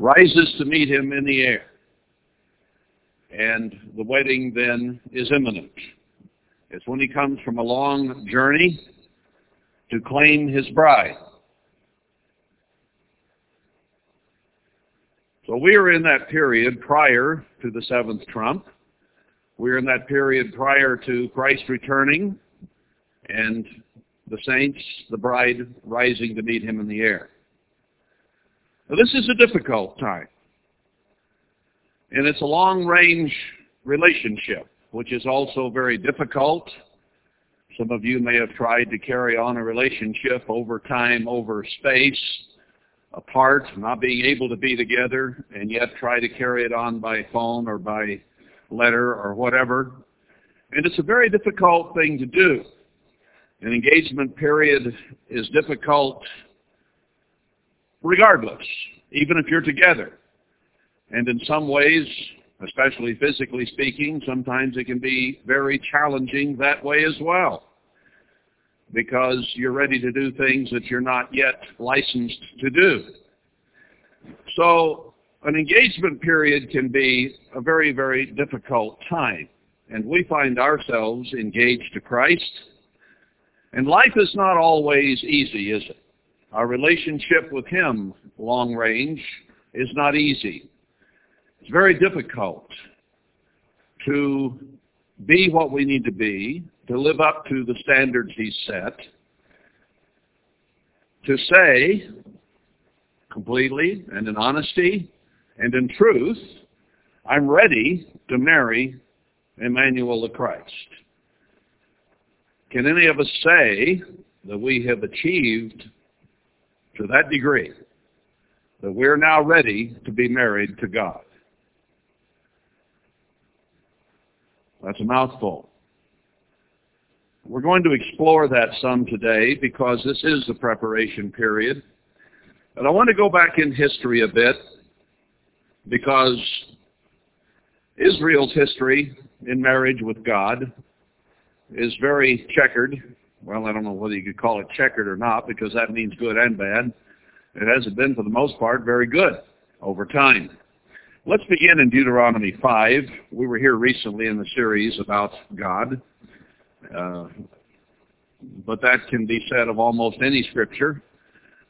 rises to meet him in the air. And the wedding then is imminent. It's when he comes from a long journey to claim his bride. So we are in that period prior to the seventh trump. We are in that period prior to Christ returning and the saints, the bride, rising to meet him in the air. Now, this is a difficult time. And it's a long-range relationship, which is also very difficult. Some of you may have tried to carry on a relationship over time, over space, apart, not being able to be together, and yet try to carry it on by phone or by letter or whatever. And it's a very difficult thing to do. An engagement period is difficult regardless, even if you're together. And in some ways, especially physically speaking, sometimes it can be very challenging that way as well because you're ready to do things that you're not yet licensed to do. So an engagement period can be a very, very difficult time. And we find ourselves engaged to Christ. And life is not always easy, is it? Our relationship with Him, long range, is not easy. It's very difficult to be what we need to be, to live up to the standards he's set, to say completely and in honesty and in truth, I'm ready to marry Emmanuel the Christ. Can any of us say that we have achieved to that degree that we're now ready to be married to God? That's a mouthful. We're going to explore that some today because this is the preparation period. But I want to go back in history a bit because Israel's history in marriage with God is very checkered. Well, I don't know whether you could call it checkered or not because that means good and bad. It hasn't been, for the most part, very good over time. Let's begin in Deuteronomy 5. We were here recently in the series about God. Uh, but that can be said of almost any scripture.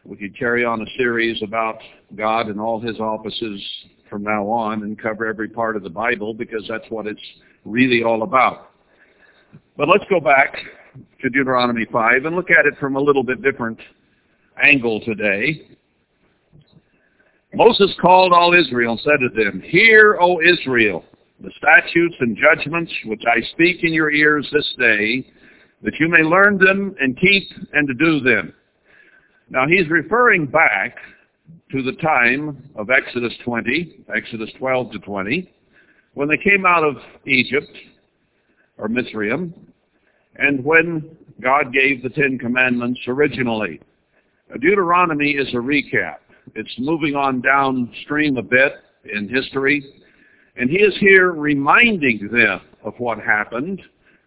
We could carry on a series about God and all his offices from now on and cover every part of the Bible because that's what it's really all about. But let's go back to Deuteronomy 5 and look at it from a little bit different angle today. Moses called all Israel and said to them, Hear, O Israel, the statutes and judgments which I speak in your ears this day, that you may learn them and keep and to do them. Now he's referring back to the time of Exodus 20, Exodus 12 to 20, when they came out of Egypt, or Mizraim, and when God gave the Ten Commandments originally. Deuteronomy is a recap. It's moving on downstream a bit in history and he is here reminding them of what happened,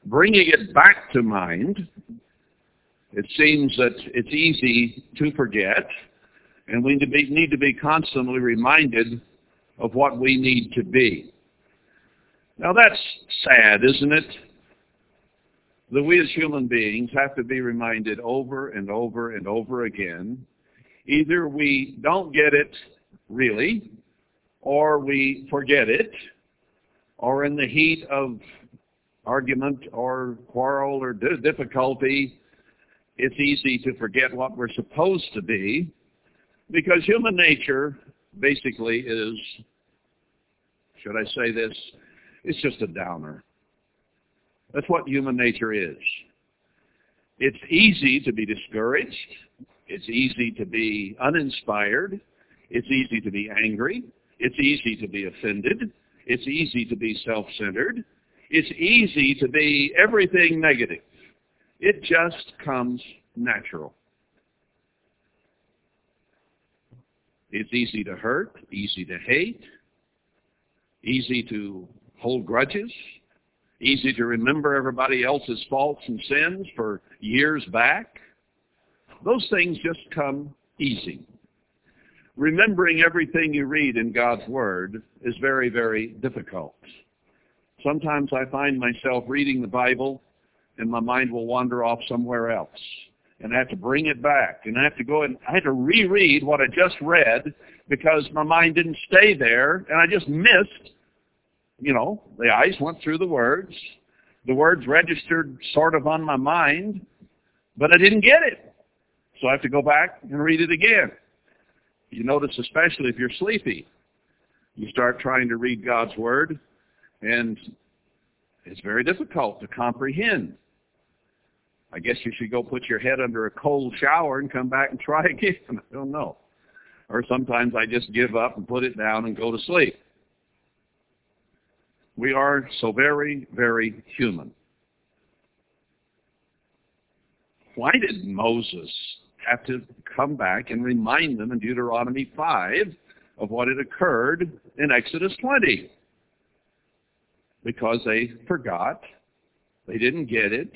bringing it back to mind. It seems that it's easy to forget, and we need to be constantly reminded of what we need to be. Now that's sad, isn't it? That we as human beings have to be reminded over and over and over again. Either we don't get it really, or we forget it, or in the heat of argument or quarrel or difficulty, it's easy to forget what we're supposed to be because human nature basically is, should I say this, it's just a downer. That's what human nature is. It's easy to be discouraged. It's easy to be uninspired. It's easy to be angry. It's easy to be offended. It's easy to be self-centered. It's easy to be everything negative. It just comes natural. It's easy to hurt, easy to hate, easy to hold grudges, easy to remember everybody else's faults and sins for years back. Those things just come easy. remembering everything you read in God's Word is very, very difficult. Sometimes I find myself reading the Bible and my mind will wander off somewhere else. And I have to bring it back. And I have to go and I had to reread what I just read because my mind didn't stay there and I just missed, you know, the eyes went through the words. The words registered sort of on my mind, but I didn't get it. So I have to go back and read it again. You notice especially if you're sleepy, you start trying to read God's Word, and it's very difficult to comprehend. I guess you should go put your head under a cold shower and come back and try again. I don't know. Or sometimes I just give up and put it down and go to sleep. We are so very, very human. Why did Moses have to come back and remind them in Deuteronomy 5 of what had occurred in Exodus 20? Because they forgot. They didn't get it.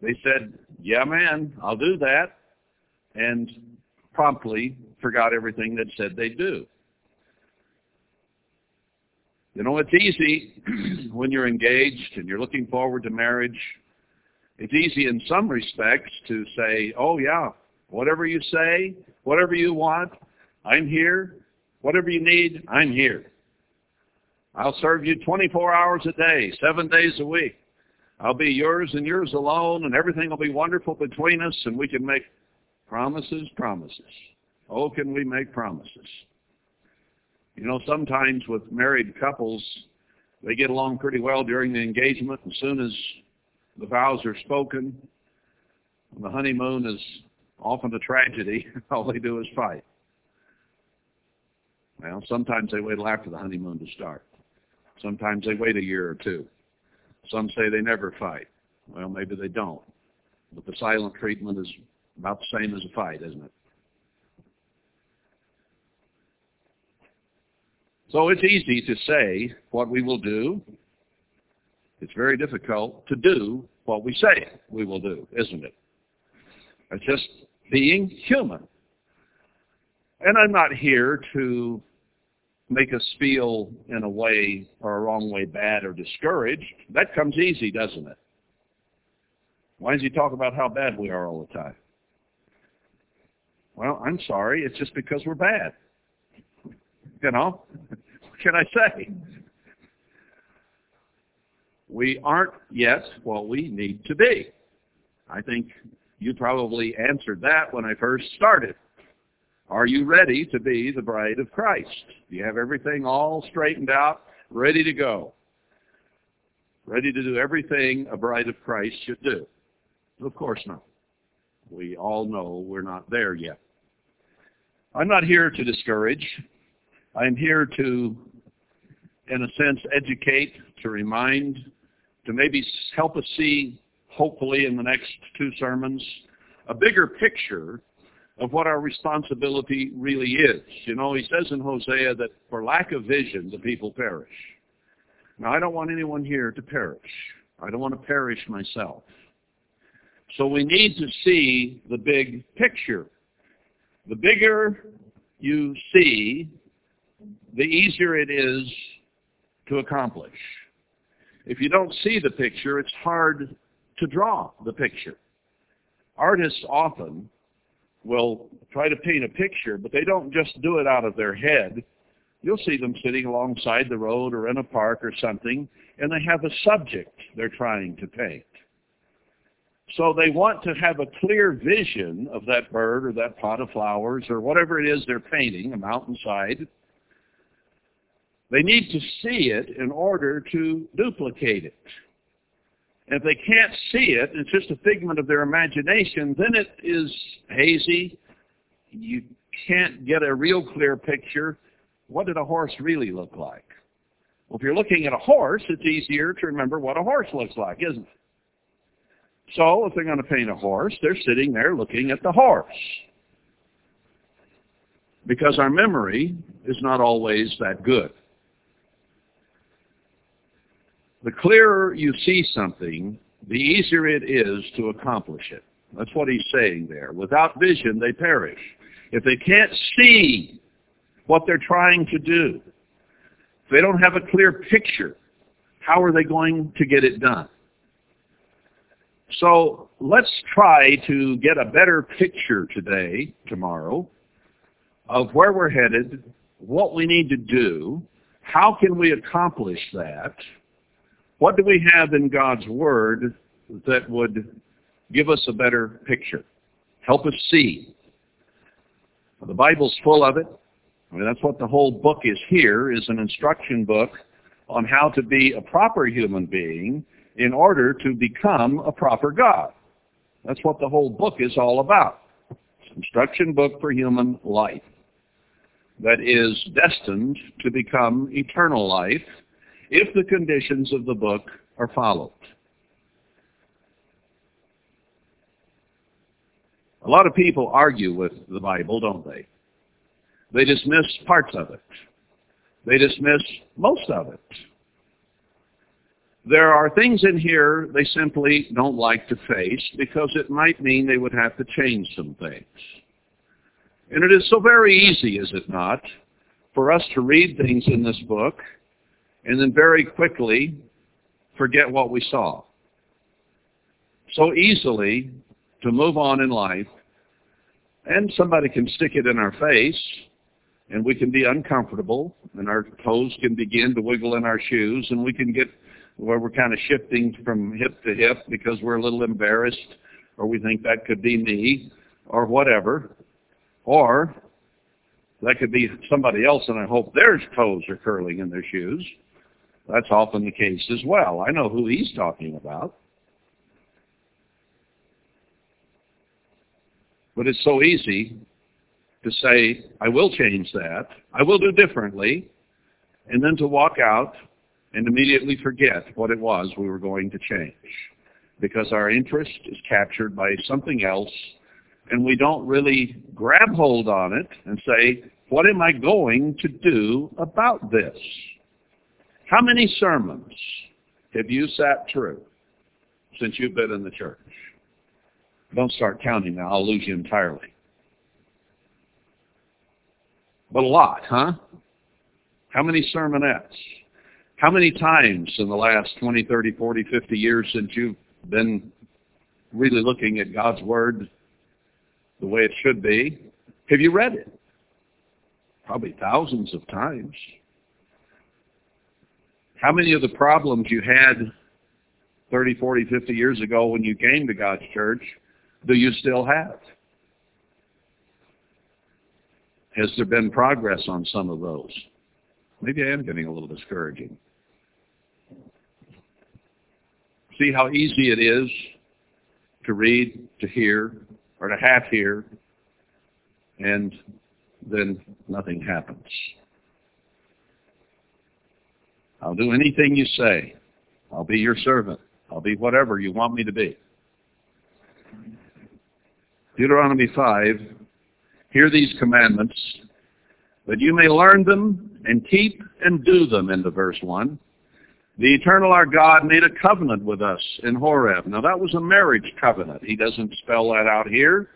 They said, yeah, man, I'll do that. And promptly forgot everything that said they'd do. You know, it's easy when you're engaged and you're looking forward to marriage. It's easy in some respects to say, oh, yeah, whatever you say, whatever you want, I'm here. Whatever you need, I'm here. I'll serve you 24 hours a day, seven days a week. I'll be yours and yours alone, and everything will be wonderful between us, and we can make promises, promises. Oh, can we make promises? You know, sometimes with married couples, they get along pretty well during the engagement. As soon as the vows are spoken, the honeymoon is often a tragedy. All they do is fight. Well, sometimes they wait till after the honeymoon to start. Sometimes they wait a year or two. Some say they never fight. Well, maybe they don't. But the silent treatment is about the same as a fight, isn't it? So it's easy to say what we will do. It's very difficult to do what we say we will do, isn't it? It's just being human. And I'm not here to make us feel in a way or a wrong way bad or discouraged. That comes easy, doesn't it? Why does he talk about how bad we are all the time? Well, I'm sorry. It's just because we're bad. You know? what can I say? We aren't yet what we need to be. I think you probably answered that when I first started. Are you ready to be the bride of Christ? Do you have everything all straightened out, ready to go? Ready to do everything a bride of Christ should do? Of course not. We all know we're not there yet. I'm not here to discourage. I'm here to, in a sense, educate, to remind, to maybe help us see, hopefully in the next two sermons, a bigger picture of what our responsibility really is. You know, he says in Hosea that for lack of vision, the people perish. Now, I don't want anyone here to perish. I don't want to perish myself. So we need to see the big picture. The bigger you see, the easier it is to accomplish. If you don't see the picture, it's hard to draw the picture. Artists often will try to paint a picture, but they don't just do it out of their head. You'll see them sitting alongside the road or in a park or something, and they have a subject they're trying to paint. So they want to have a clear vision of that bird or that pot of flowers or whatever it is they're painting, a mountainside. They need to see it in order to duplicate it. And if they can't see it, it's just a figment of their imagination, then it is hazy. You can't get a real clear picture. What did a horse really look like? Well, if you're looking at a horse, it's easier to remember what a horse looks like, isn't it? So if they're going to paint a horse, they're sitting there looking at the horse. Because our memory is not always that good. The clearer you see something, the easier it is to accomplish it. That's what he's saying there. Without vision, they perish. If they can't see what they're trying to do. If they don't have a clear picture, how are they going to get it done? So let's try to get a better picture today, tomorrow, of where we're headed, what we need to do, how can we accomplish that, what do we have in God's Word that would give us a better picture, help us see. The Bible's full of it. I mean, that's what the whole book is here, is an instruction book on how to be a proper human being in order to become a proper God. That's what the whole book is all about. Instruction book for human life that is destined to become eternal life if the conditions of the book are followed. A lot of people argue with the Bible, don't they? They dismiss parts of it. They dismiss most of it. There are things in here they simply don't like to face because it might mean they would have to change some things. And it is so very easy, is it not, for us to read things in this book and then very quickly forget what we saw. So easily to move on in life and somebody can stick it in our face and we can be uncomfortable and our toes can begin to wiggle in our shoes and we can get where we're kind of shifting from hip to hip because we're a little embarrassed or we think that could be me or whatever. Or that could be somebody else and I hope their toes are curling in their shoes. That's often the case as well. I know who he's talking about. But it's so easy to say, I will change that. I will do differently. And then to walk out and immediately forget what it was we were going to change. Because our interest is captured by something else and we don't really grab hold on it and say, what am I going to do about this? How many sermons have you sat through since you've been in the church? Don't start counting now. I'll lose you entirely. But a lot, huh? How many sermonettes? How many times in the last 20, 30, 40, 50 years since you've been really looking at God's Word the way it should be, have you read it? Probably thousands of times. How many of the problems you had 30, 40, 50 years ago when you came to God's church do you still have? Has there been progress on some of those? Maybe I am getting a little discouraging. See how easy it is to read, to hear, or to half hear, and then nothing happens. I'll do anything you say. I'll be your servant. I'll be whatever you want me to be. Deuteronomy 5, hear these commandments, that you may learn them and keep and do them, into verse 1. The eternal our God made a covenant with us in Horeb. Now that was a marriage covenant. He doesn't spell that out here,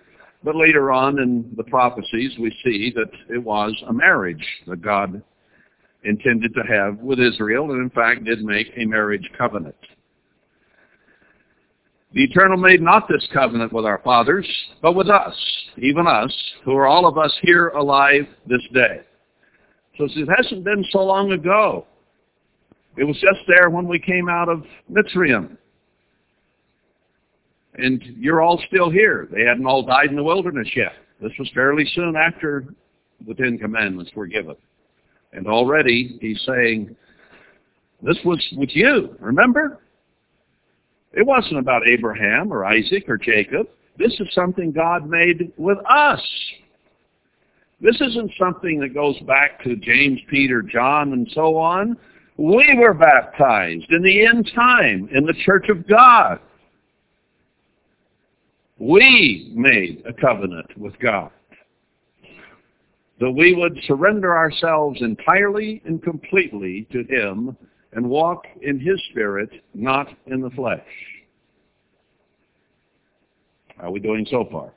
but later on in the prophecies we see that it was a marriage that God intended to have with Israel and in fact did make a marriage covenant. The Eternal made not this covenant with our fathers, but with us, even us, who are all of us here alive this day. So it hasn't been so long ago. It was just there when we came out of Mitzrayim. And you're all still here. They hadn't all died in the wilderness yet. This was fairly soon after the Ten Commandments were given. And already he's saying, this was with you, remember? It wasn't about Abraham or Isaac or Jacob. This is something God made with us. This isn't something that goes back to James, Peter, John, and so on. We were baptized in the end time in the church of God. We made a covenant with God that we would surrender ourselves entirely and completely to him and walk in his spirit, not in the flesh. How are we doing so far?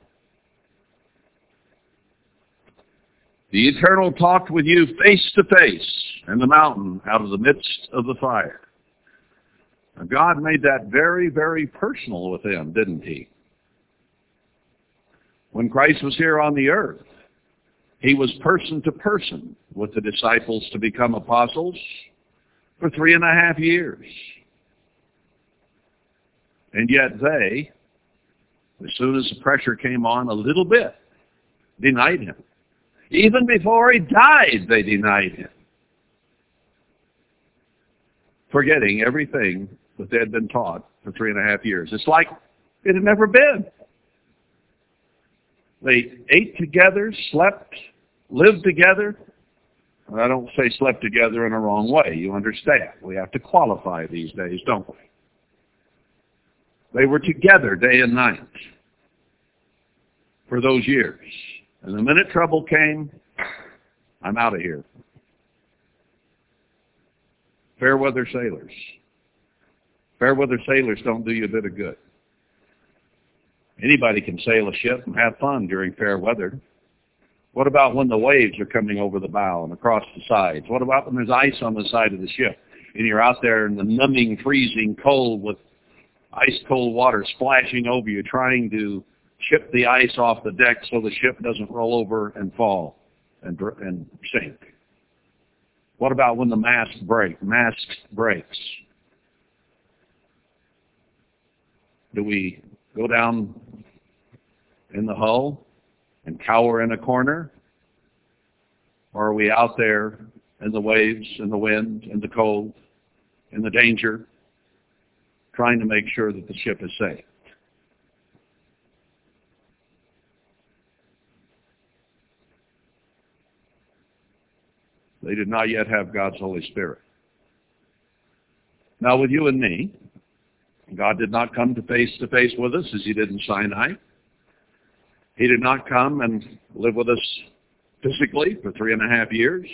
The Eternal talked with you face to face in the mountain out of the midst of the fire. Now God made that very, very personal with them, didn't he? When Christ was here on the earth, he was person to person with the disciples to become apostles for three and a half years. And yet they, as soon as the pressure came on a little bit, denied him. Even before he died, they denied him. Forgetting everything that they had been taught for three and a half years. It's like it had never been. They ate together, slept, lived together. I don't say slept together in a wrong way. You understand. We have to qualify these days, don't we? They were together day and night for those years. And the minute trouble came, I'm out of here. Fair weather sailors. Fair weather sailors don't do you a bit of good. Anybody can sail a ship and have fun during fair weather. What about when the waves are coming over the bow and across the sides? What about when there's ice on the side of the ship and you're out there in the numbing, freezing cold with ice cold water splashing over you trying to chip the ice off the deck so the ship doesn't roll over and fall and, and sink? What about when the mast break, mast breaks? Do we go down in the hull and cower in a corner? Or are we out there in the waves, in the wind, in the cold, in the danger, trying to make sure that the ship is safe? They did not yet have God's Holy Spirit. Now with you and me, God did not come to face to face with us as he did in Sinai. He did not come and live with us physically for three and a half years.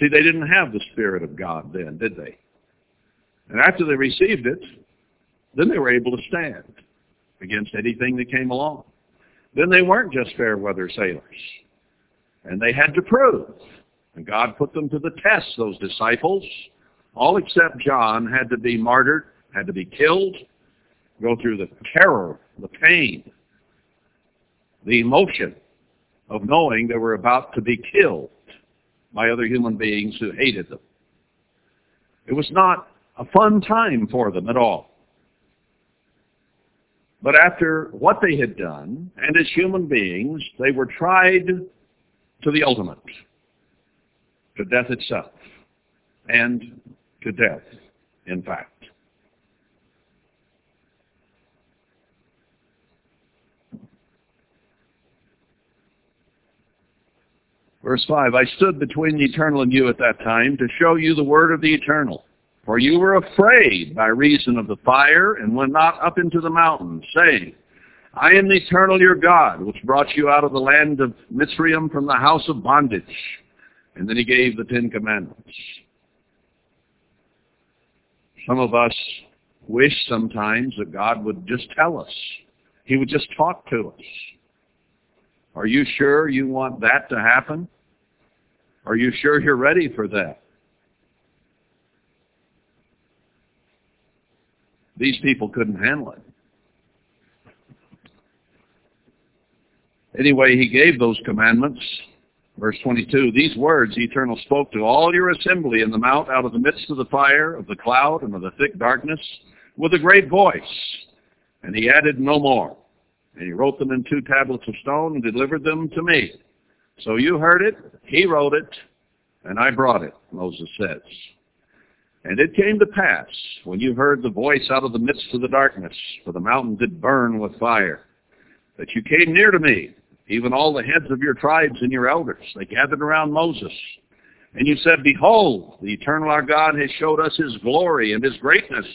See, they didn't have the Spirit of God then, did they? And after they received it, then they were able to stand against anything that came along. Then they weren't just fair weather sailors. And they had to prove. And God put them to the test, those disciples. All except John had to be martyred, had to be killed, go through the terror, the pain, the emotion of knowing they were about to be killed by other human beings who hated them. It was not a fun time for them at all. But after what they had done, and as human beings, they were tried to the ultimate, to death itself, and to death, in fact. Verse 5, I stood between the eternal and you at that time to show you the word of the eternal. For you were afraid by reason of the fire and went not up into the mountain, saying, I am the eternal your God, which brought you out of the land of Mitzrayim from the house of bondage. And then he gave the Ten Commandments. Some of us wish sometimes that God would just tell us. He would just talk to us. Are you sure you want that to happen? Are you sure you're ready for that? These people couldn't handle it. Anyway, he gave those commandments. Verse 22, These words Eternal spoke to all your assembly in the mount out of the midst of the fire, of the cloud, and of the thick darkness, with a great voice. And he added no more. And he wrote them in two tablets of stone and delivered them to me. So you heard it, he wrote it, and I brought it, Moses says. And it came to pass, when you heard the voice out of the midst of the darkness, for the mountain did burn with fire, that you came near to me, even all the heads of your tribes and your elders. They gathered around Moses. And you said, Behold, the eternal our God has showed us his glory and his greatness,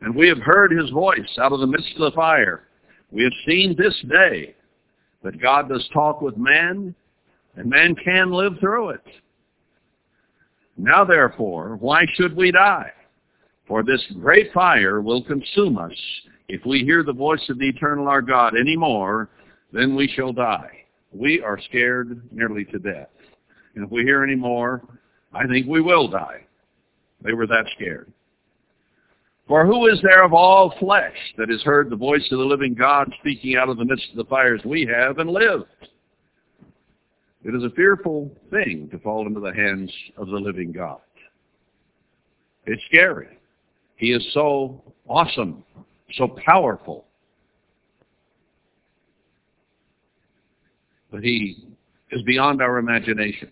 and we have heard his voice out of the midst of the fire. We have seen this day that God does talk with man, and man can live through it. Now therefore, why should we die? For this great fire will consume us if we hear the voice of the eternal our God any more, then we shall die. we are scared nearly to death. And if we hear any more, I think we will die. They were that scared. For who is there of all flesh that has heard the voice of the living God speaking out of the midst of the fires we have and lived? It is a fearful thing to fall into the hands of the living God. It's scary. He is so awesome, so powerful. But he is beyond our imagination.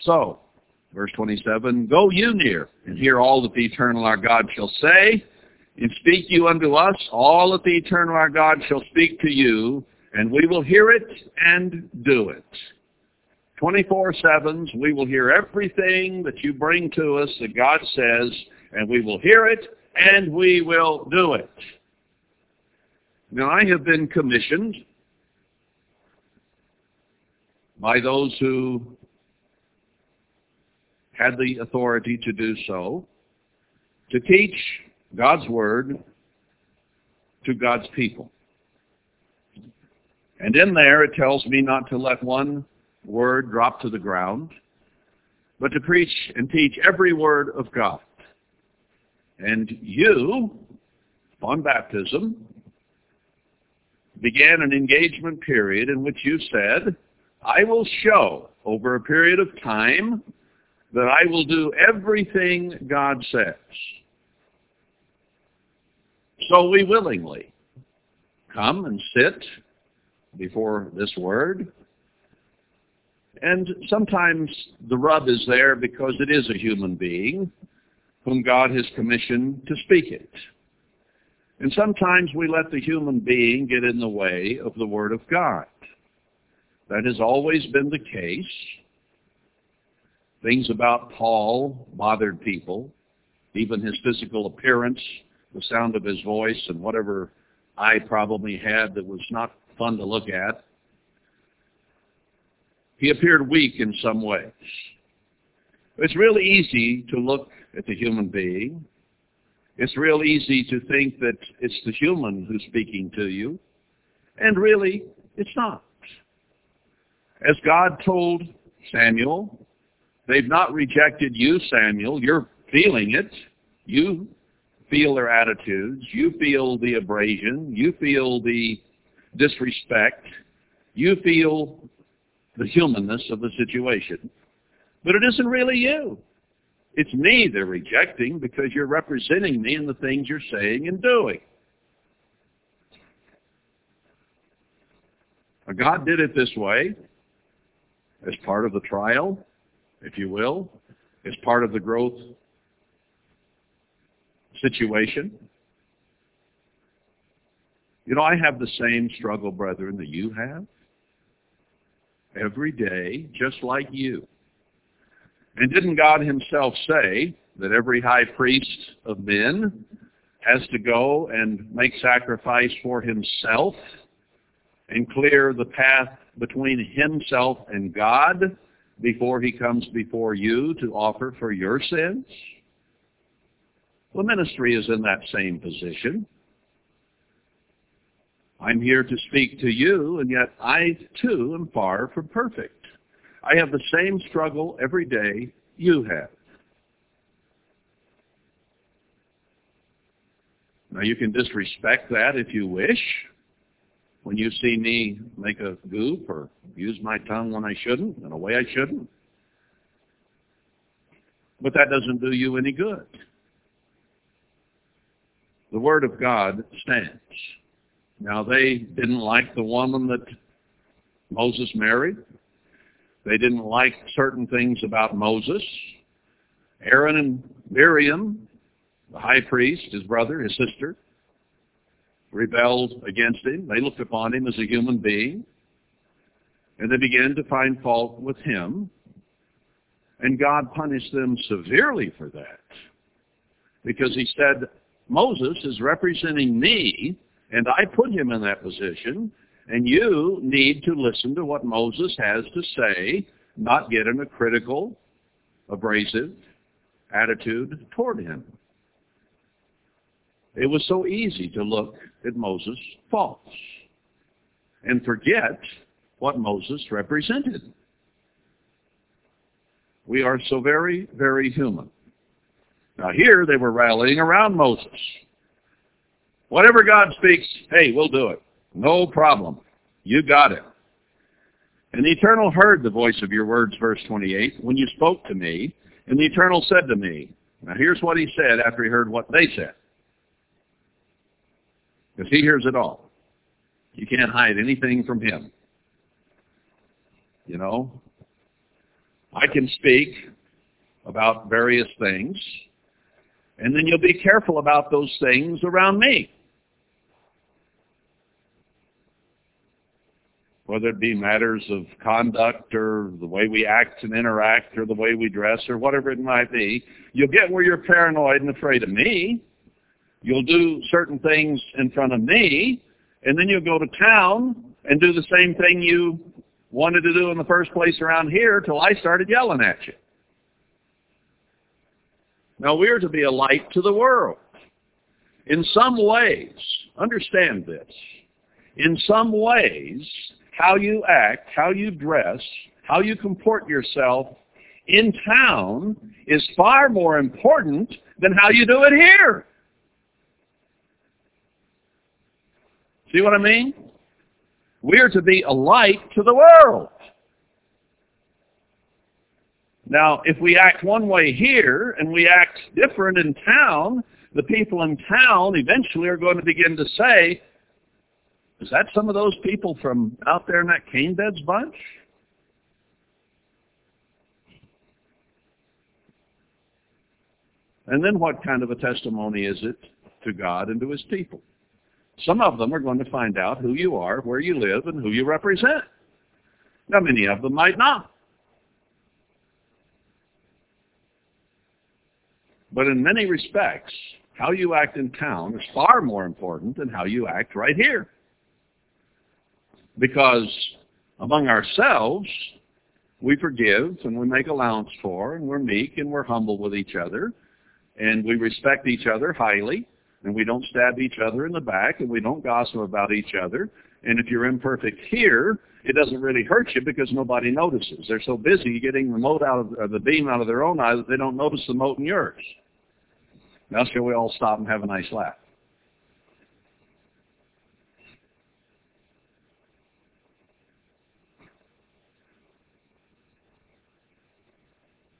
So, verse 27, Go you near, and hear all that the eternal our God shall say, and speak you unto us all that the eternal our God shall speak to you, and we will hear it and do it. 24-7s, we will hear everything that you bring to us that God says, and we will hear it and we will do it. Now, I have been commissioned by those who had the authority to do so, to teach God's Word to God's people. And in there it tells me not to let one word drop to the ground, but to preach and teach every word of God. And you, on baptism, began an engagement period in which you said, I will show over a period of time that I will do everything God says. So we willingly come and sit before this word. And sometimes the rub is there because it is a human being whom God has commissioned to speak it. And sometimes we let the human being get in the way of the Word of God. That has always been the case. Things about Paul bothered people, even his physical appearance, the sound of his voice, and whatever I probably had that was not fun to look at. He appeared weak in some ways. It's really easy to look at the human being. It's real easy to think that it's the human who's speaking to you. And really, it's not. As God told Samuel, they've not rejected you, Samuel. You're feeling it. You feel their attitudes. You feel the abrasion. You feel the disrespect. You feel the humanness of the situation. But it isn't really you. It's me they're rejecting because you're representing me in the things you're saying and doing. God did it this way as part of the trial, if you will, as part of the growth situation. You know, I have the same struggle, brethren, that you have every day, just like you. And didn't God himself say that every high priest of men has to go and make sacrifice for himself and clear the path between himself and God before he comes before you to offer for your sins? The ministry is in that same position. I'm here to speak to you, and yet I too am far from perfect. I have the same struggle every day you have. Now you can disrespect that if you wish. When you see me make a goof or use my tongue when I shouldn't, in a way I shouldn't. But that doesn't do you any good. The Word of God stands. Now they didn't like the woman that Moses married. They didn't like certain things about Moses. Aaron and Miriam, the high priest, his brother, his sister, rebelled against him. They looked upon him as a human being. And they began to find fault with him. And God punished them severely for that. Because he said, Moses is representing me and I put him in that position, and you need to listen to what Moses has to say, not get in a critical, abrasive attitude toward him. It was so easy to look at Moses' faults. and forget what Moses represented. We are so very, very human. Now here they were rallying around Moses. Whatever God speaks, hey, we'll do it. No problem. You got it. And the Eternal heard the voice of your words, verse 28, when you spoke to me, and the Eternal said to me, now here's what he said after he heard what they said. Because he hears it all. You can't hide anything from him. You know, I can speak about various things, and then you'll be careful about those things around me. Whether it be matters of conduct or the way we act and interact or the way we dress or whatever it might be, you'll get where you're paranoid and afraid of me. You'll do certain things in front of me, and then you'll go to town and do the same thing you wanted to do in the first place around here till I started yelling at you. Now we're to be a light to the world. In some ways, understand this, in some ways, how you act, how you dress, how you comport yourself in town is far more important than how you do it here. See what I mean? We're to be a light to the world. Now, if we act one way here and we act different in town, the people in town eventually are going to begin to say, is that some of those people from out there in that cane beds bunch? And then what kind of a testimony is it to God and to his people? Some of them are going to find out who you are, where you live, and who you represent. Now, many of them might not. But in many respects, how you act in town is far more important than how you act right here. Because among ourselves, we forgive and we make allowance for, and we're meek and we're humble with each other, and we respect each other highly, and we don't stab each other in the back, and we don't gossip about each other. And if you're imperfect here, it doesn't really hurt you because nobody notices. They're so busy getting the mote out of or the beam out of their own eye that they don't notice the mote in yours. Now shall we all stop and have a nice laugh?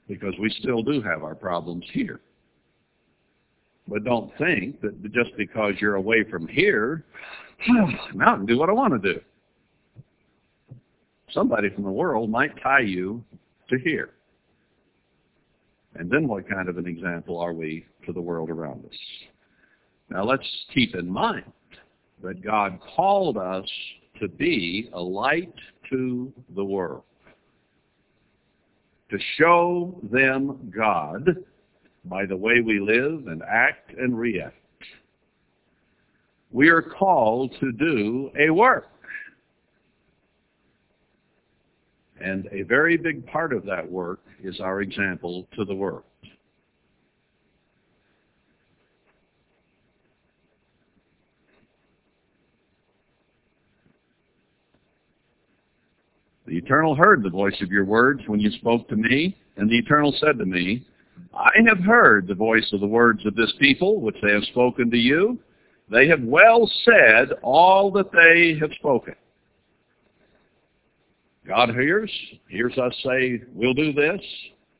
Because we still do have our problems here. But don't think that just because you're away from here, now I can do what I want to do. Somebody from the world might tie you to here. And then what kind of an example are we to the world around us? Now let's keep in mind that God called us to be a light to the world, to show them God by the way we live and act and react. We are called to do a work. And a very big part of that work is our example to the world. The Eternal heard the voice of your words when you spoke to me, and the Eternal said to me, I have heard the voice of the words of this people, which they have spoken to you. They have well said all that they have spoken. God hears, hears us say, we'll do this.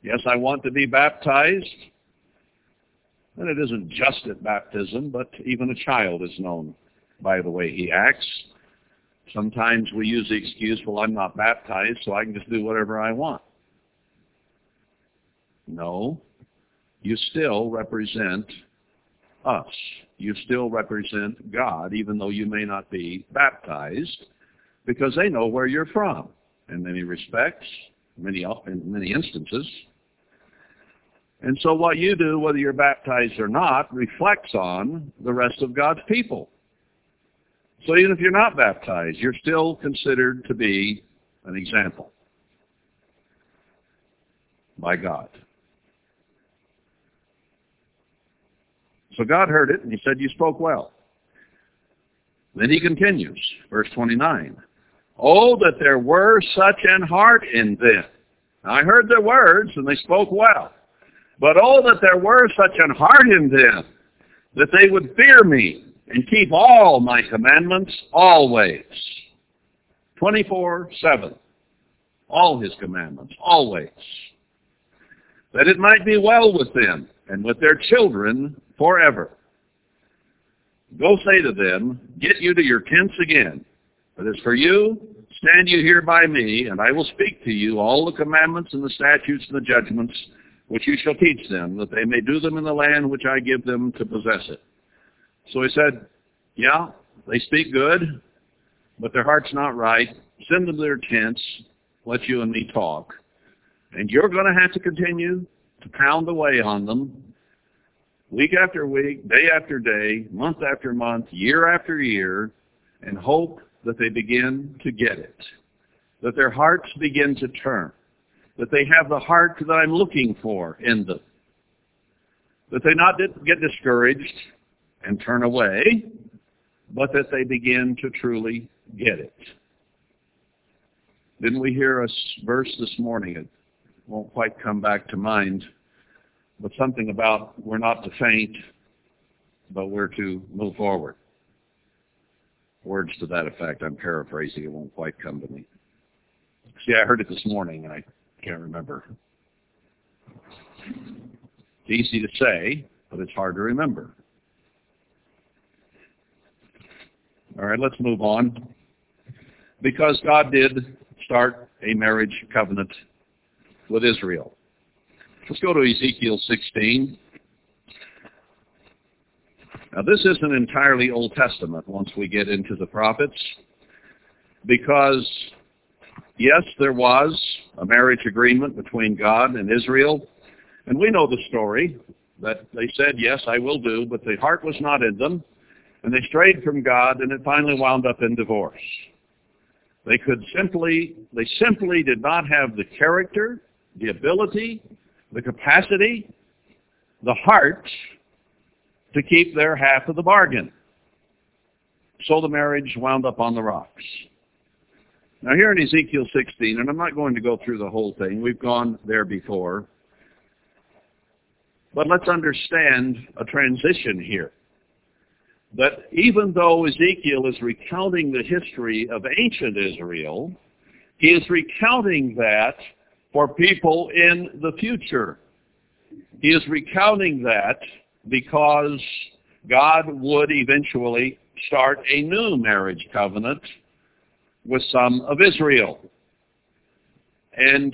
Yes, I want to be baptized. And it isn't just at baptism, but even a child is known by the way he acts. Sometimes we use the excuse, well, I'm not baptized, so I can just do whatever I want. No, you still represent us. You still represent God, even though you may not be baptized, because they know where you're from in many respects, many in many instances. And so what you do, whether you're baptized or not, reflects on the rest of God's people. So even if you're not baptized, you're still considered to be an example by God. So God heard it, and he said, you spoke well. Then he continues, verse 29. Oh, that there were such an heart in them. I heard their words, and they spoke well. But oh, that there were such an heart in them, that they would fear me and keep all my commandments always. 24-7. All his commandments, always. That it might be well with them and with their children forever. Go say to them, get you to your tents again. But as for you, stand you here by me, and I will speak to you all the commandments and the statutes and the judgments which you shall teach them, that they may do them in the land which I give them to possess it. So he said, yeah, they speak good, but their heart's not right. Send them to their tents. Let you and me talk. And you're going to have to continue to pound away on them week after week, day after day, month after month, year after year, and hope that they begin to get it, that their hearts begin to turn, that they have the heart that I'm looking for in them, that they not get discouraged and turn away, but that they begin to truly get it. Didn't we hear a verse this morning? It won't quite come back to mind, but something about we're not to faint, but we're to move forward. Words to that effect. I'm paraphrasing. It won't quite come to me. See, I heard it this morning, and I can't remember. It's easy to say, but it's hard to remember. All right, let's move on. Because God did start a marriage covenant with Israel. Let's go to Ezekiel 16. Now this isn't entirely Old Testament once we get into the prophets, because yes, there was a marriage agreement between God and Israel, and we know the story that they said, yes, I will do, but the heart was not in them, and they strayed from God, and it finally wound up in divorce. They could simply, they simply did not have the character, the ability, the capacity, the heart to keep their half of the bargain. So the marriage wound up on the rocks. Now here in Ezekiel 16, and I'm not going to go through the whole thing, we've gone there before, but let's understand a transition here. That even though Ezekiel is recounting the history of ancient Israel, he is recounting that for people in the future. He is recounting that because God would eventually start a new marriage covenant with some of Israel. And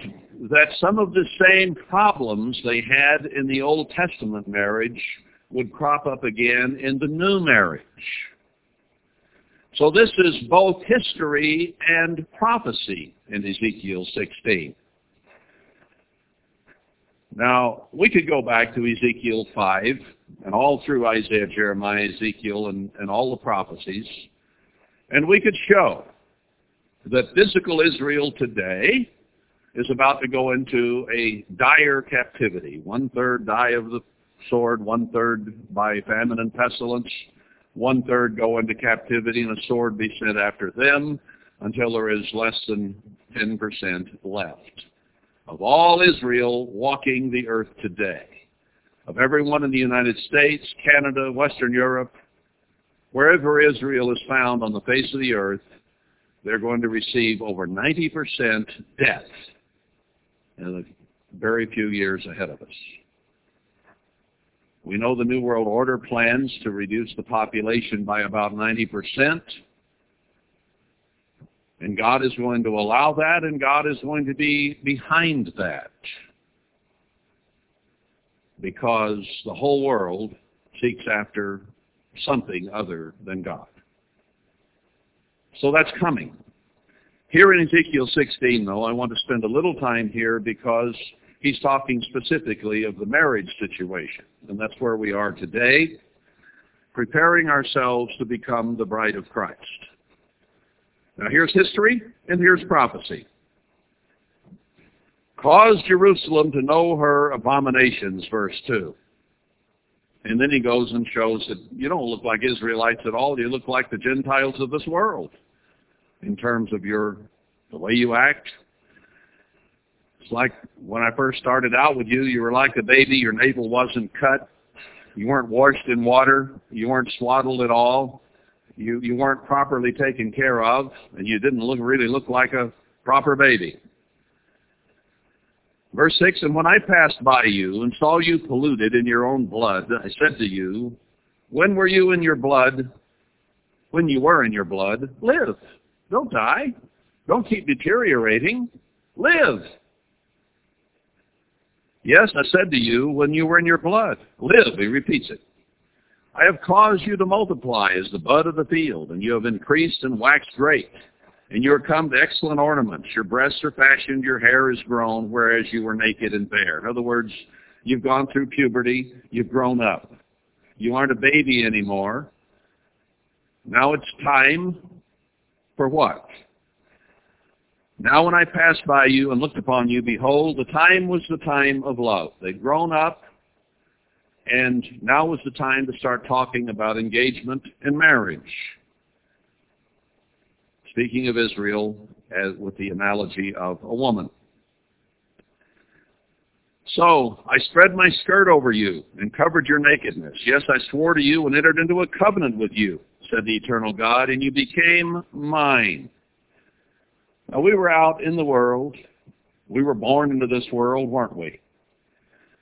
that some of the same problems they had in the Old Testament marriage would crop up again in the new marriage. So this is both history and prophecy in Ezekiel 16. Now, we could go back to Ezekiel 5 and all through Isaiah, Jeremiah, Ezekiel, and, and all the prophecies, and we could show that physical Israel today is about to go into a dire captivity. One-third die of the sword, one-third by famine and pestilence, one-third go into captivity, and a sword be sent after them until there is less than 10% left of all Israel walking the earth today, of everyone in the United States, Canada, Western Europe, wherever Israel is found on the face of the earth, they're going to receive over 90% death in the very few years ahead of us. We know the New World Order plans to reduce the population by about 90%. And God is going to allow that, and God is going to be behind that. Because the whole world seeks after something other than God. So that's coming. Here in Ezekiel 16, though, I want to spend a little time here because he's talking specifically of the marriage situation. And that's where we are today, preparing ourselves to become the bride of Christ. Now here's history and here's prophecy. Cause Jerusalem to know her abominations, verse 2. And then he goes and shows that you don't look like Israelites at all. You look like the Gentiles of this world. in terms of your the way you act. It's like when I first started out with you, you were like a baby. Your navel wasn't cut. You weren't washed in water. You weren't swaddled at all. You you weren't properly taken care of, and you didn't look really look like a proper baby. Verse 6, And when I passed by you and saw you polluted in your own blood, I said to you, When were you in your blood? When you were in your blood, live. Don't die. Don't keep deteriorating. Live. Yes, I said to you, when you were in your blood, live. He repeats it. I have caused you to multiply as the bud of the field, and you have increased and waxed great. And you are come to excellent ornaments. Your breasts are fashioned, your hair is grown, whereas you were naked and bare. In other words, you've gone through puberty, you've grown up. You aren't a baby anymore. Now it's time for what? Now when I passed by you and looked upon you, behold, the time was the time of love. They'd grown up, and now was the time to start talking about engagement and marriage. Speaking of Israel as with the analogy of a woman. So I spread my skirt over you and covered your nakedness. Yes, I swore to you and entered into a covenant with you, said the eternal God, and you became mine. Now, we were out in the world. We were born into this world, weren't we?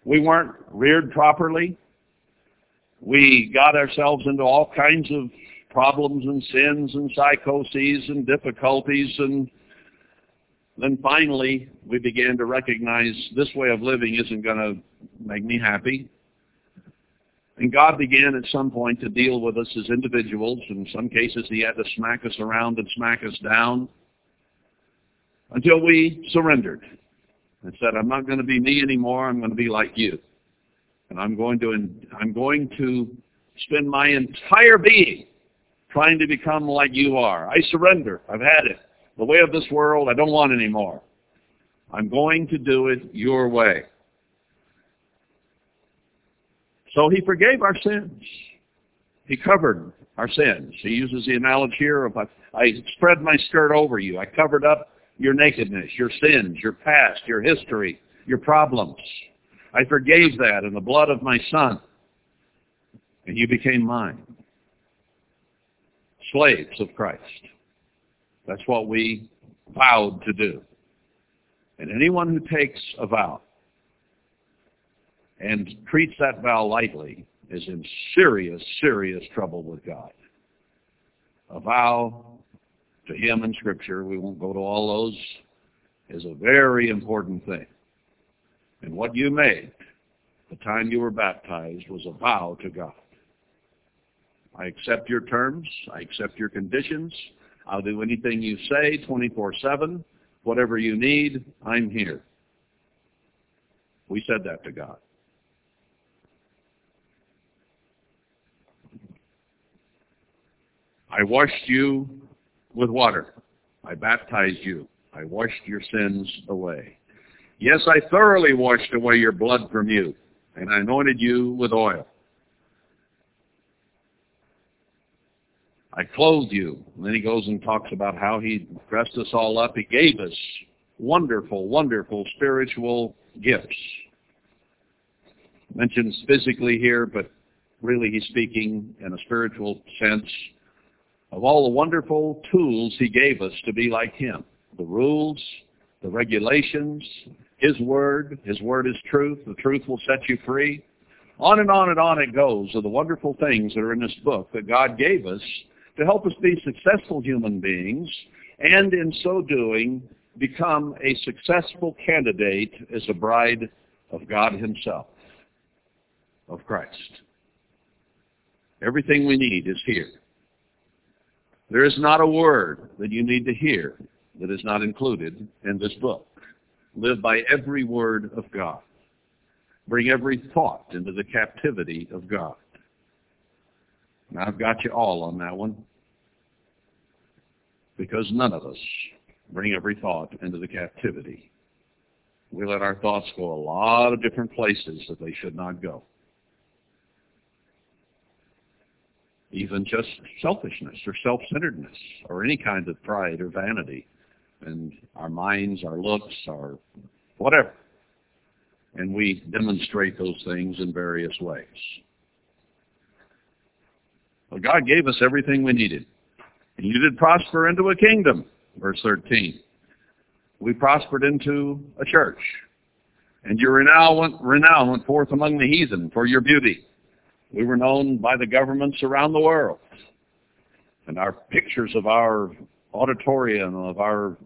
We weren't reared properly. We got ourselves into all kinds of problems and sins and psychoses and difficulties and then finally we began to recognize this way of living isn't going to make me happy. And God began at some point to deal with us as individuals. In some cases he had to smack us around and smack us down until we surrendered and said, I'm not going to be me anymore. I'm going to be like you. And I'm going to, I'm going to spend my entire being trying to become like you are. I surrender. I've had it. The way of this world, I don't want anymore. I'm going to do it your way. So he forgave our sins. He covered our sins. He uses the analogy here of I spread my skirt over you. I covered up your nakedness, your sins, your past, your history, your problems. I forgave that in the blood of my son, and you became mine. Slaves of Christ. That's what we vowed to do. And anyone who takes a vow and treats that vow lightly is in serious, serious trouble with God. A vow to him in Scripture, we won't go to all those, is a very important thing. And what you made the time you were baptized was a vow to God. I accept your terms. I accept your conditions. I'll do anything you say 24-7. Whatever you need, I'm here. We said that to God. I washed you with water. I baptized you. I washed your sins away. Yes, I thoroughly washed away your blood from you, and I anointed you with oil. I clothed you. And then he goes and talks about how he dressed us all up. He gave us wonderful, wonderful spiritual gifts. Mentions physically here, but really he's speaking in a spiritual sense of all the wonderful tools he gave us to be like him. The rules, the regulations, his word. His word is truth. The truth will set you free. On and on and on it goes of the wonderful things that are in this book that God gave us to help us be successful human beings and in so doing become a successful candidate as a bride of God himself, of Christ. Everything we need is here. There is not a word that you need to hear that is not included in this book. Live by every word of God. Bring every thought into the captivity of God. Now I've got you all on that one because none of us bring every thought into the captivity. We let our thoughts go a lot of different places that they should not go. Even just selfishness or self-centeredness or any kind of pride or vanity and our minds, our looks, our whatever. And we demonstrate those things in various ways. Well, God gave us everything we needed. And you did prosper into a kingdom, verse 13. We prospered into a church. And your renown went, renown went forth among the heathen for your beauty. We were known by the governments around the world. And our pictures of our auditorium, of our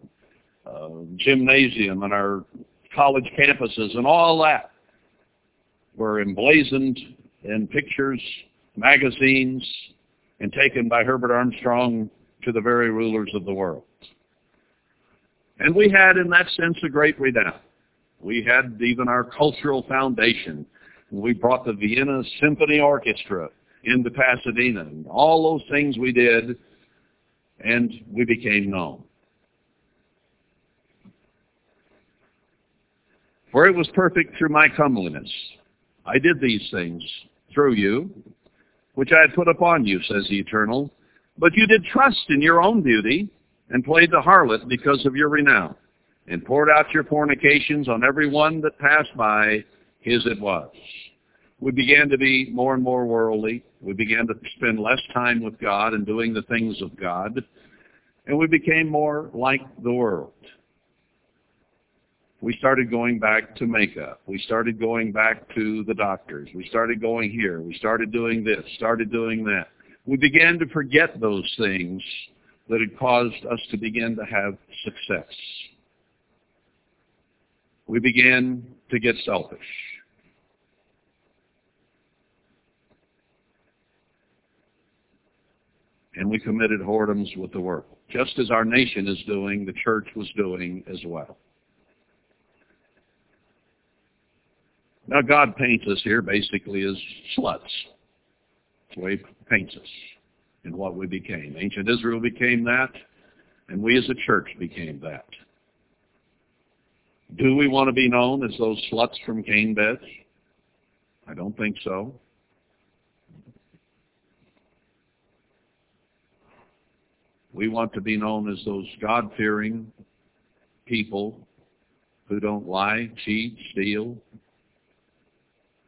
uh, gymnasium and our college campuses and all that were emblazoned in pictures, magazines, and taken by Herbert Armstrong to the very rulers of the world. And we had, in that sense, a great renown. We had even our cultural foundation. We brought the Vienna Symphony Orchestra into Pasadena. And all those things we did, and we became known. For it was perfect through my comeliness. I did these things through you, which I had put upon you, says the Eternal. But you did trust in your own beauty and played the harlot because of your renown, and poured out your fornications on every one that passed by, his it was. We began to be more and more worldly. We began to spend less time with God and doing the things of God, and we became more like the world we started going back to makeup. We started going back to the doctors. We started going here. We started doing this, started doing that. We began to forget those things that had caused us to begin to have success. We began to get selfish. And we committed whoredoms with the world, just as our nation is doing, the church was doing as well. Now God paints us here basically as sluts. That's the way he paints us and what we became. Ancient Israel became that, and we as a church became that. Do we want to be known as those sluts from cane beds? I don't think so. We want to be known as those God-fearing people who don't lie, cheat, steal,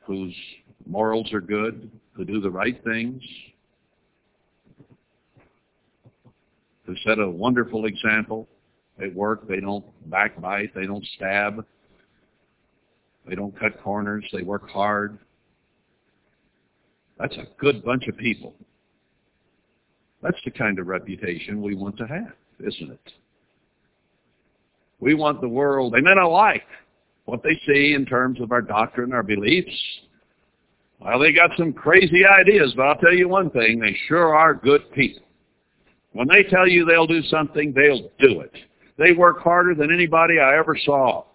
whose morals are good, who do the right things, who set a wonderful example at work. They don't backbite. They don't stab. They don't cut corners. They work hard. That's a good bunch of people. That's the kind of reputation we want to have, isn't it? We want the world, they may not like what they see in terms of our doctrine, our beliefs. Well, they got some crazy ideas, but I'll tell you one thing, they sure are good people. When they tell you they'll do something, they'll do it. They work harder than anybody I ever saw.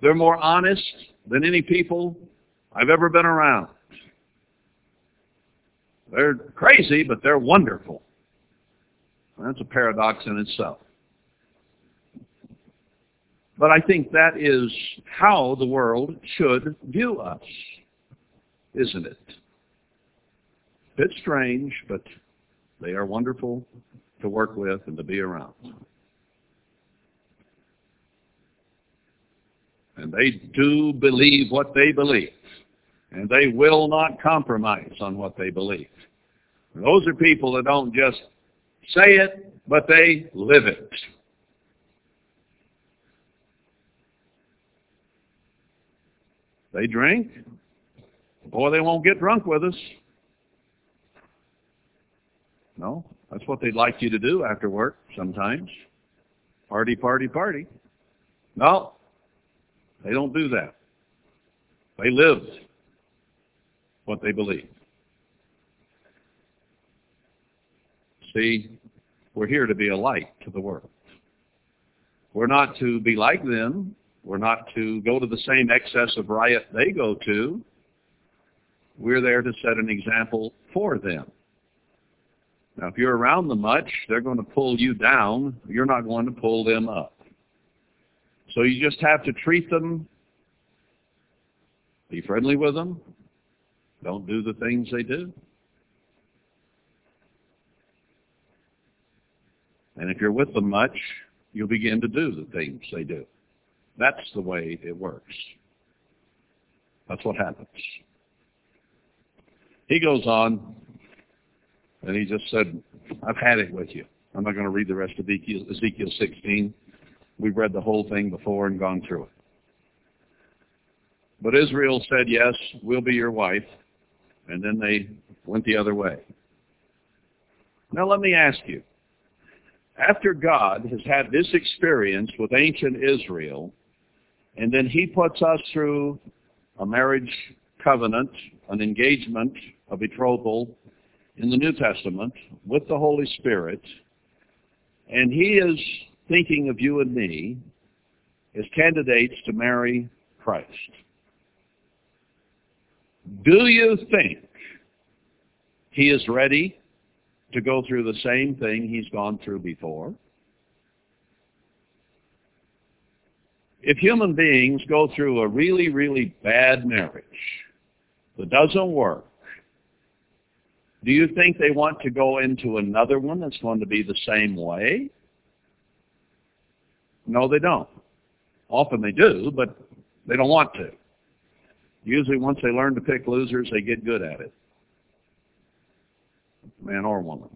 They're more honest than any people I've ever been around. They're crazy, but they're wonderful. That's a paradox in itself. But I think that is how the world should view us, isn't it? A bit strange, but they are wonderful to work with and to be around. And they do believe what they believe. And they will not compromise on what they believe. Those are people that don't just say it, but they live it. They drink. Boy, they won't get drunk with us. No, that's what they'd like you to do after work sometimes. Party, party, party. No, they don't do that. They live what they believe. See, we're here to be a light to the world. We're not to be like them. We're not to go to the same excess of riot they go to. We're there to set an example for them. Now, if you're around them much, they're going to pull you down. You're not going to pull them up. So you just have to treat them, be friendly with them, don't do the things they do. And if you're with them much, you'll begin to do the things they do. That's the way it works. That's what happens. He goes on, and he just said, I've had it with you. I'm not going to read the rest of Ezekiel 16. We've read the whole thing before and gone through it. But Israel said, yes, we'll be your wife. And then they went the other way. Now let me ask you, after God has had this experience with ancient Israel, and then he puts us through a marriage covenant, an engagement, a betrothal in the New Testament with the Holy Spirit, and he is thinking of you and me as candidates to marry Christ. Do you think he is ready to go through the same thing he's gone through before? If human beings go through a really, really bad marriage that doesn't work, do you think they want to go into another one that's going to be the same way? No, they don't. Often they do, but they don't want to. Usually once they learn to pick losers, they get good at it. Man or woman.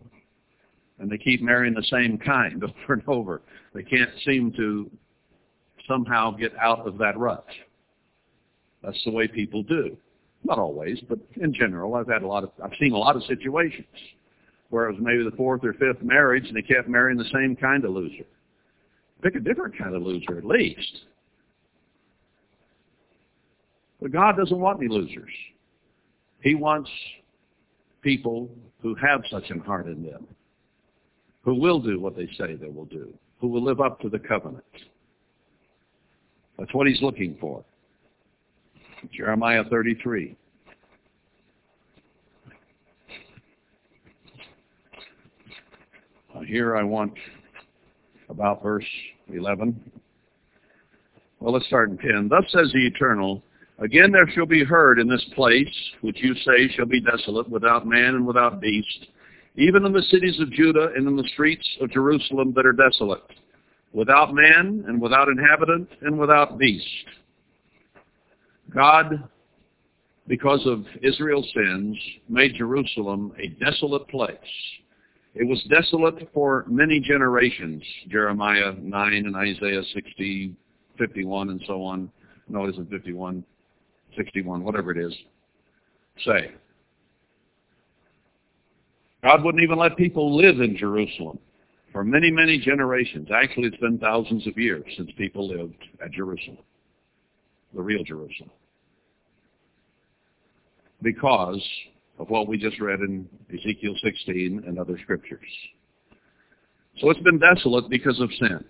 And they keep marrying the same kind over and over. They can't seem to somehow get out of that rut. That's the way people do. Not always, but in general, I've had a lot of, I've seen a lot of situations where it was maybe the fourth or fifth marriage and they kept marrying the same kind of loser. Pick a different kind of loser at least. But God doesn't want any losers. He wants people who have such an heart in them, who will do what they say they will do, who will live up to the covenant. That's what he's looking for. Jeremiah 33. Uh, here I want about verse 11. Well, let's start in 10. Thus says the Eternal, Again there shall be heard in this place, which you say shall be desolate, without man and without beast, even in the cities of Judah and in the streets of Jerusalem that are desolate, without man and without inhabitant and without beast. God, because of Israel's sins, made Jerusalem a desolate place. It was desolate for many generations, Jeremiah 9 and Isaiah 60, 51 and so on. No, it isn't 51. 61, whatever it is, say. God wouldn't even let people live in Jerusalem for many, many generations. Actually, it's been thousands of years since people lived at Jerusalem, the real Jerusalem, because of what we just read in Ezekiel 16 and other scriptures. So it's been desolate because of sin.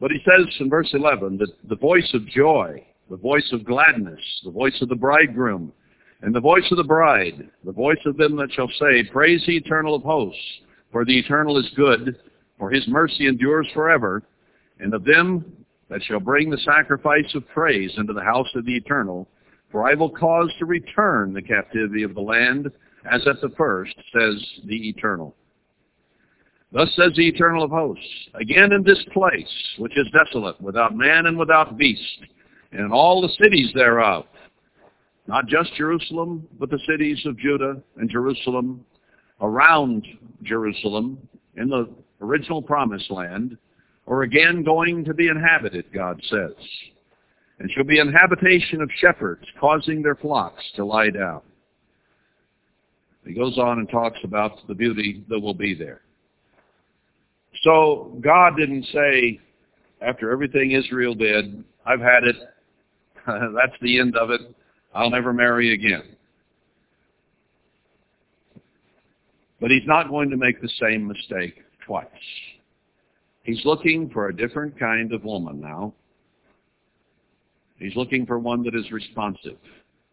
But he says in verse 11 that the voice of joy the voice of gladness, the voice of the bridegroom, and the voice of the bride, the voice of them that shall say, Praise the eternal of hosts, for the eternal is good, for his mercy endures forever, and of them that shall bring the sacrifice of praise into the house of the eternal, for I will cause to return the captivity of the land, as at the first, says the eternal. Thus says the eternal of hosts, again in this place, which is desolate, without man and without beast, and all the cities thereof, not just Jerusalem, but the cities of Judah and Jerusalem, around Jerusalem, in the original promised land, are again going to be inhabited, God says. And shall be an habitation of shepherds, causing their flocks to lie down. He goes on and talks about the beauty that will be there. So God didn't say, after everything Israel did, I've had it, That's the end of it. I'll never marry again. But he's not going to make the same mistake twice. He's looking for a different kind of woman now. He's looking for one that is responsive,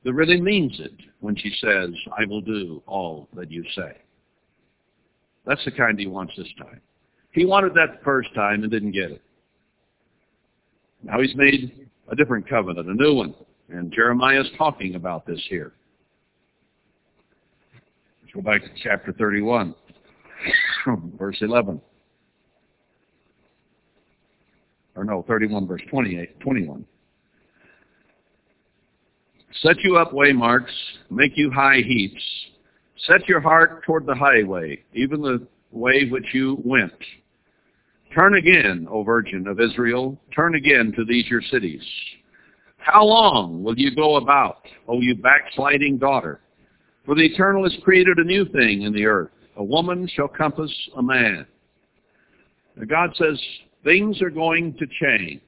that really means it when she says, I will do all that you say. That's the kind he wants this time. He wanted that the first time and didn't get it. Now he's made a different covenant, a new one. And Jeremiah is talking about this here. Let's go back to chapter 31, verse 11. or no, 31 verse 28, 21. Set you up waymarks, make you high heaps. Set your heart toward the highway, even the way which you went. Turn again, O Virgin of Israel, turn again to these your cities. How long will you go about, O you backsliding daughter? For the Eternal has created a new thing in the earth. A woman shall compass a man. Now God says things are going to change.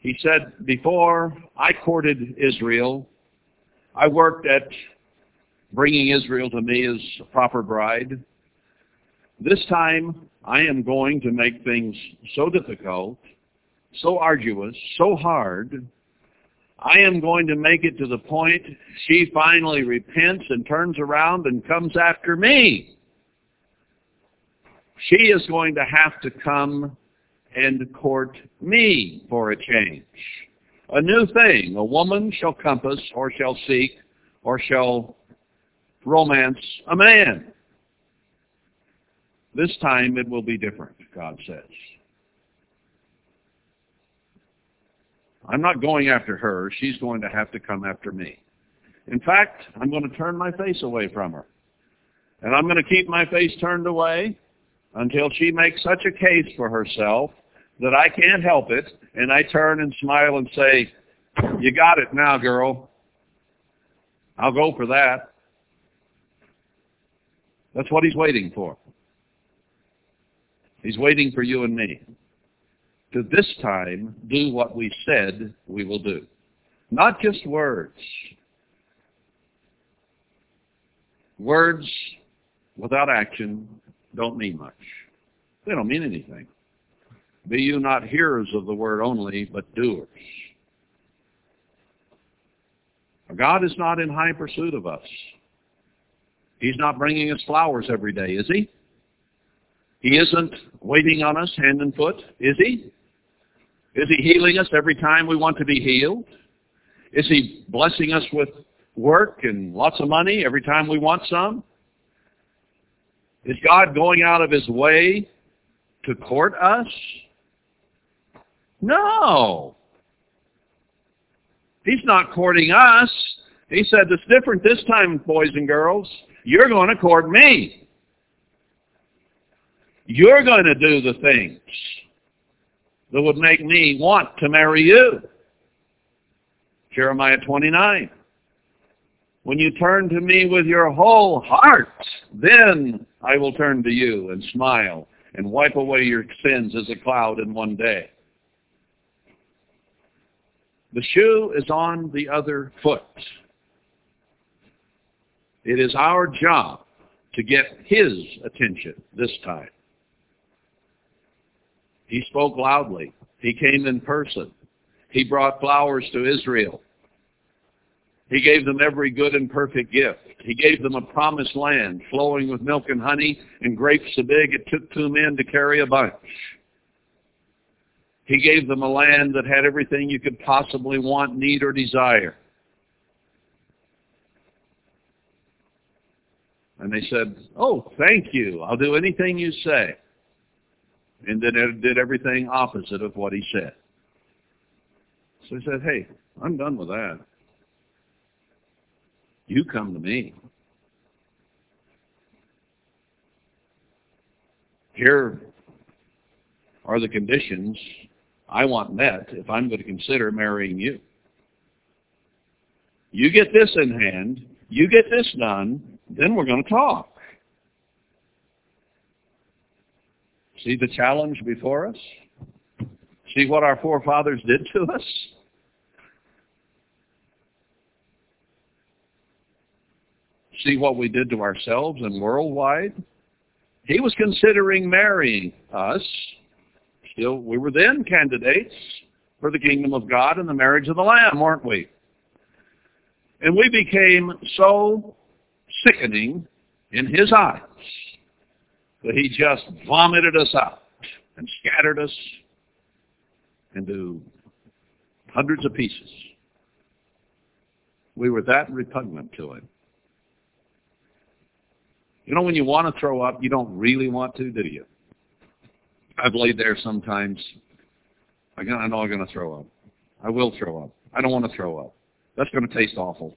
He said, before I courted Israel, I worked at bringing Israel to me as a proper bride. This time, I am going to make things so difficult, so arduous, so hard, I am going to make it to the point she finally repents and turns around and comes after me. She is going to have to come and court me for a change. A new thing. A woman shall compass or shall seek or shall romance a man. This time it will be different, God says. I'm not going after her. She's going to have to come after me. In fact, I'm going to turn my face away from her. And I'm going to keep my face turned away until she makes such a case for herself that I can't help it. And I turn and smile and say, you got it now, girl. I'll go for that. That's what he's waiting for. He's waiting for you and me to this time do what we said we will do. Not just words. Words without action don't mean much. They don't mean anything. Be you not hearers of the word only, but doers. God is not in high pursuit of us. He's not bringing us flowers every day, is he? He isn't waiting on us hand and foot, is he? Is he healing us every time we want to be healed? Is he blessing us with work and lots of money every time we want some? Is God going out of his way to court us? No. He's not courting us. He said, it's different this time, boys and girls. You're going to court me. You're going to do the things that would make me want to marry you. Jeremiah 29. When you turn to me with your whole heart, then I will turn to you and smile and wipe away your sins as a cloud in one day. The shoe is on the other foot. It is our job to get his attention this time. He spoke loudly. He came in person. He brought flowers to Israel. He gave them every good and perfect gift. He gave them a promised land flowing with milk and honey and grapes so big it took two men to carry a bunch. He gave them a land that had everything you could possibly want, need, or desire. And they said, oh, thank you. I'll do anything you say and then did everything opposite of what he said. So he said, hey, I'm done with that. You come to me. Here are the conditions I want met if I'm going to consider marrying you. You get this in hand, you get this done, then we're going to talk. See the challenge before us? See what our forefathers did to us? See what we did to ourselves and worldwide? He was considering marrying us. Still, we were then candidates for the kingdom of God and the marriage of the Lamb, weren't we? And we became so sickening in his eyes but he just vomited us out and scattered us into hundreds of pieces. We were that repugnant to him. You know, when you want to throw up, you don't really want to, do you? I've laid there sometimes I know I'm going to throw up. I will throw up. I don't want to throw up. That's going to taste awful.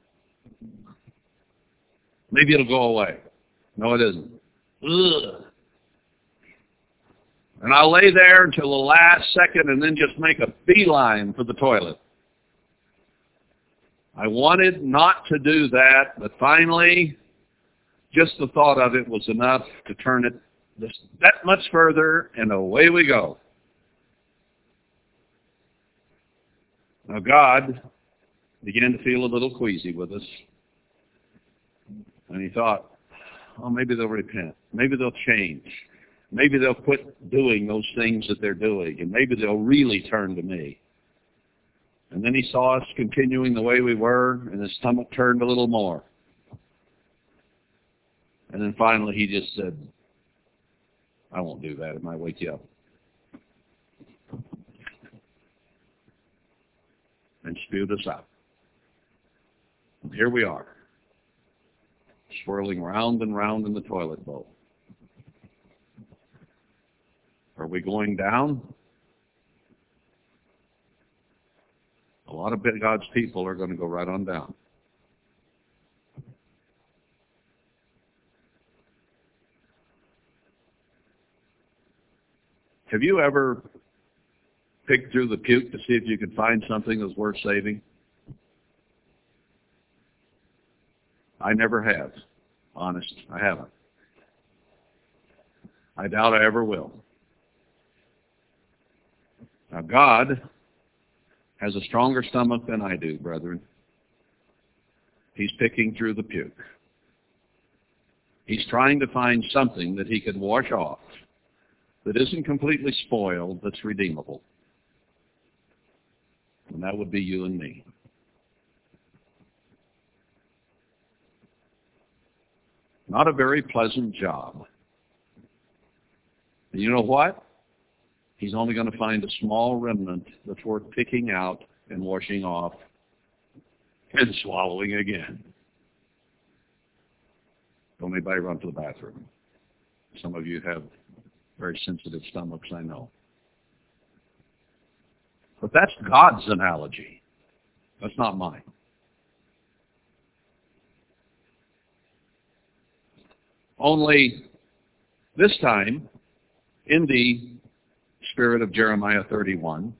Maybe it'll go away. No, it isn't. Ugh. And I'll lay there until the last second and then just make a beeline for the toilet. I wanted not to do that, but finally, just the thought of it was enough to turn it that much further, and away we go. Now God began to feel a little queasy with us. And he thought, oh, maybe they'll repent. Maybe they'll change. Maybe they'll quit doing those things that they're doing. And maybe they'll really turn to me. And then he saw us continuing the way we were, and his stomach turned a little more. And then finally he just said, I won't do that. It might wake you up. And spewed us out. And here we are, swirling round and round in the toilet bowl. Are we going down? A lot of God's people are going to go right on down. Have you ever picked through the puke to see if you could find something that's worth saving? I never have. Honest, I haven't. I doubt I ever will. Now God has a stronger stomach than I do, brethren. He's picking through the puke. He's trying to find something that he could wash off that isn't completely spoiled, that's redeemable. And that would be you and me. Not a very pleasant job. And you know what? He's only going to find a small remnant that's worth picking out and washing off and swallowing again. Don't anybody run to the bathroom. Some of you have very sensitive stomachs, I know. But that's God's analogy. That's not mine. Only this time, in the spirit of Jeremiah 31,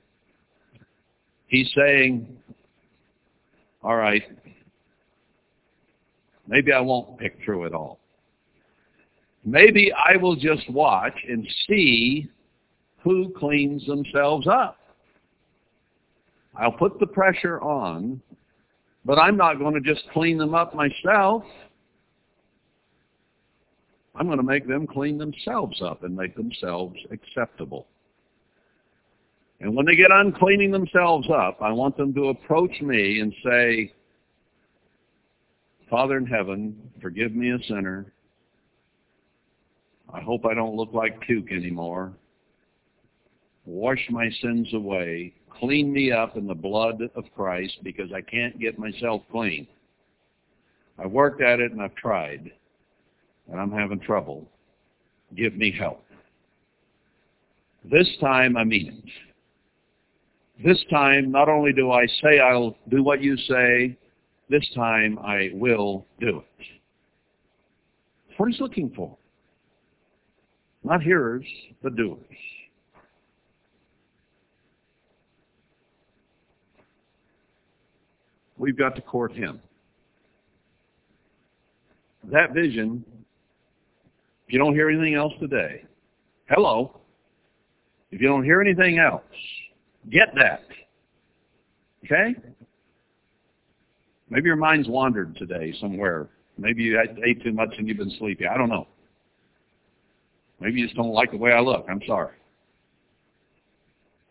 he's saying, all right, maybe I won't pick through it all. Maybe I will just watch and see who cleans themselves up. I'll put the pressure on, but I'm not going to just clean them up myself. I'm going to make them clean themselves up and make themselves acceptable. And when they get on cleaning themselves up, I want them to approach me and say, Father in heaven, forgive me a sinner. I hope I don't look like puke anymore. Wash my sins away. Clean me up in the blood of Christ because I can't get myself clean. I've worked at it and I've tried and I'm having trouble. Give me help. This time I mean it. This time not only do I say I'll do what you say, this time I will do it. What he's looking for. Not hearers, but doers. We've got to court him. That vision if you don't hear anything else today, hello. If you don't hear anything else, get that. Okay? Maybe your mind's wandered today somewhere. Maybe you ate too much and you've been sleepy. I don't know. Maybe you just don't like the way I look. I'm sorry.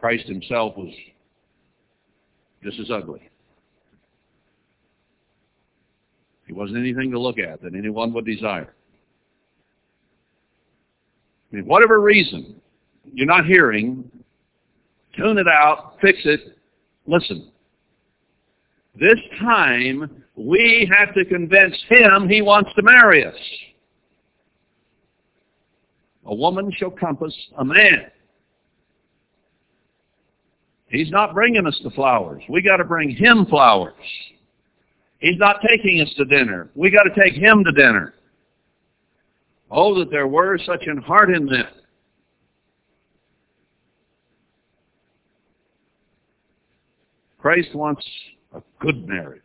Christ himself was just as ugly. He wasn't anything to look at that anyone would desire. I mean, whatever reason you're not hearing, tune it out, fix it, listen. This time, we have to convince him he wants to marry us. A woman shall compass a man. He's not bringing us the flowers. We got to bring him flowers. He's not taking us to dinner. We got to take him to dinner. Oh, that there were such an heart in them. Christ wants a good marriage.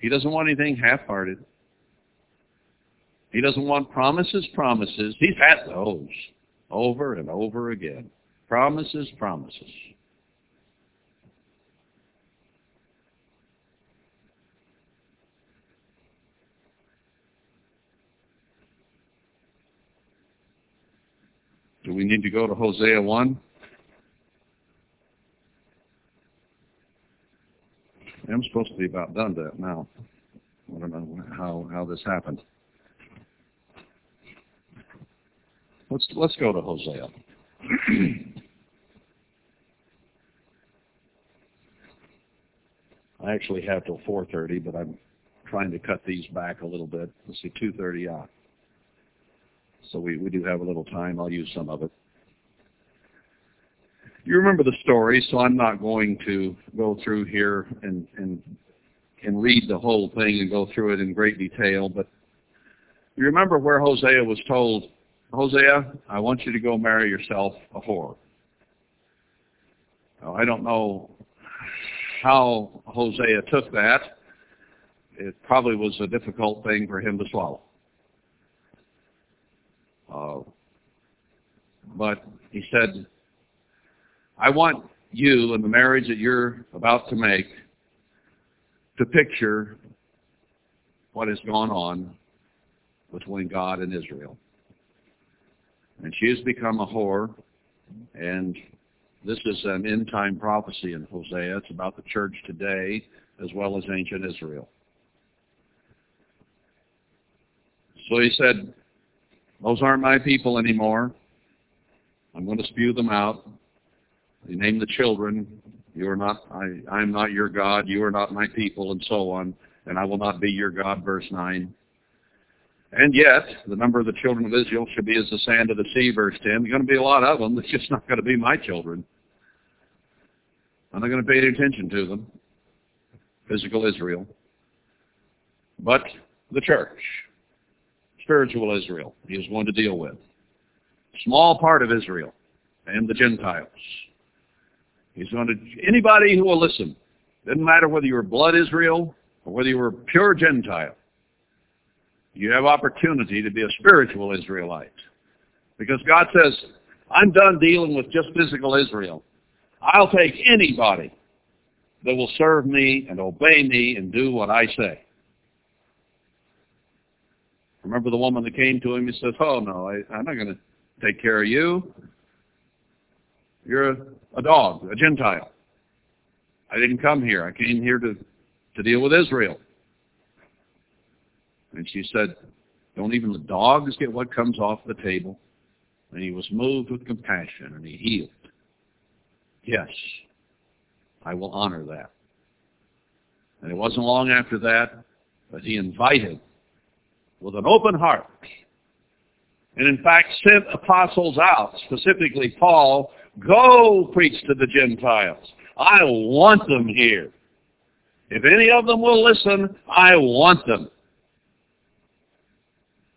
He doesn't want anything half-hearted. He doesn't want promises, promises. He's had those over and over again. Promises, promises. Do we need to go to Hosea 1? I'm supposed to be about done that now. I don't know how, how this happened. Let's let's go to Hosea. I actually have till 4:30, but I'm trying to cut these back a little bit. Let's see, 2:30 out. So we, we do have a little time. I'll use some of it. You remember the story, so I'm not going to go through here and, and, and read the whole thing and go through it in great detail, but you remember where Hosea was told, Hosea, I want you to go marry yourself a whore. Now, I don't know how Hosea took that. It probably was a difficult thing for him to swallow. Uh, but he said, I want you and the marriage that you're about to make to picture what has gone on between God and Israel. And she has become a whore, and this is an end-time prophecy in Hosea. It's about the church today as well as ancient Israel. So he said, those aren't my people anymore. I'm going to spew them out. He name the children. You are not, I, I am not your God. You are not my people, and so on. And I will not be your God, verse 9. And yet, the number of the children of Israel should be as the sand of the sea, verse 10. There's going to be a lot of them. It's just not going to be my children. I'm not going to pay any attention to them. Physical Israel. But the church, spiritual Israel, he is going to deal with. Small part of Israel and the Gentiles. He's going to, anybody who will listen, doesn't matter whether you're blood Israel or whether you were pure Gentile, you have opportunity to be a spiritual Israelite. Because God says, I'm done dealing with just physical Israel. I'll take anybody that will serve me and obey me and do what I say. Remember the woman that came to him and says, oh no, I, I'm not going to take care of you. You're a, a dog, a Gentile. I didn't come here. I came here to, to deal with Israel. And she said, don't even the dogs get what comes off the table? And he was moved with compassion and he healed. Yes, I will honor that. And it wasn't long after that that he invited with an open heart and in fact sent apostles out, specifically Paul, Go preach to the Gentiles. I want them here. If any of them will listen, I want them.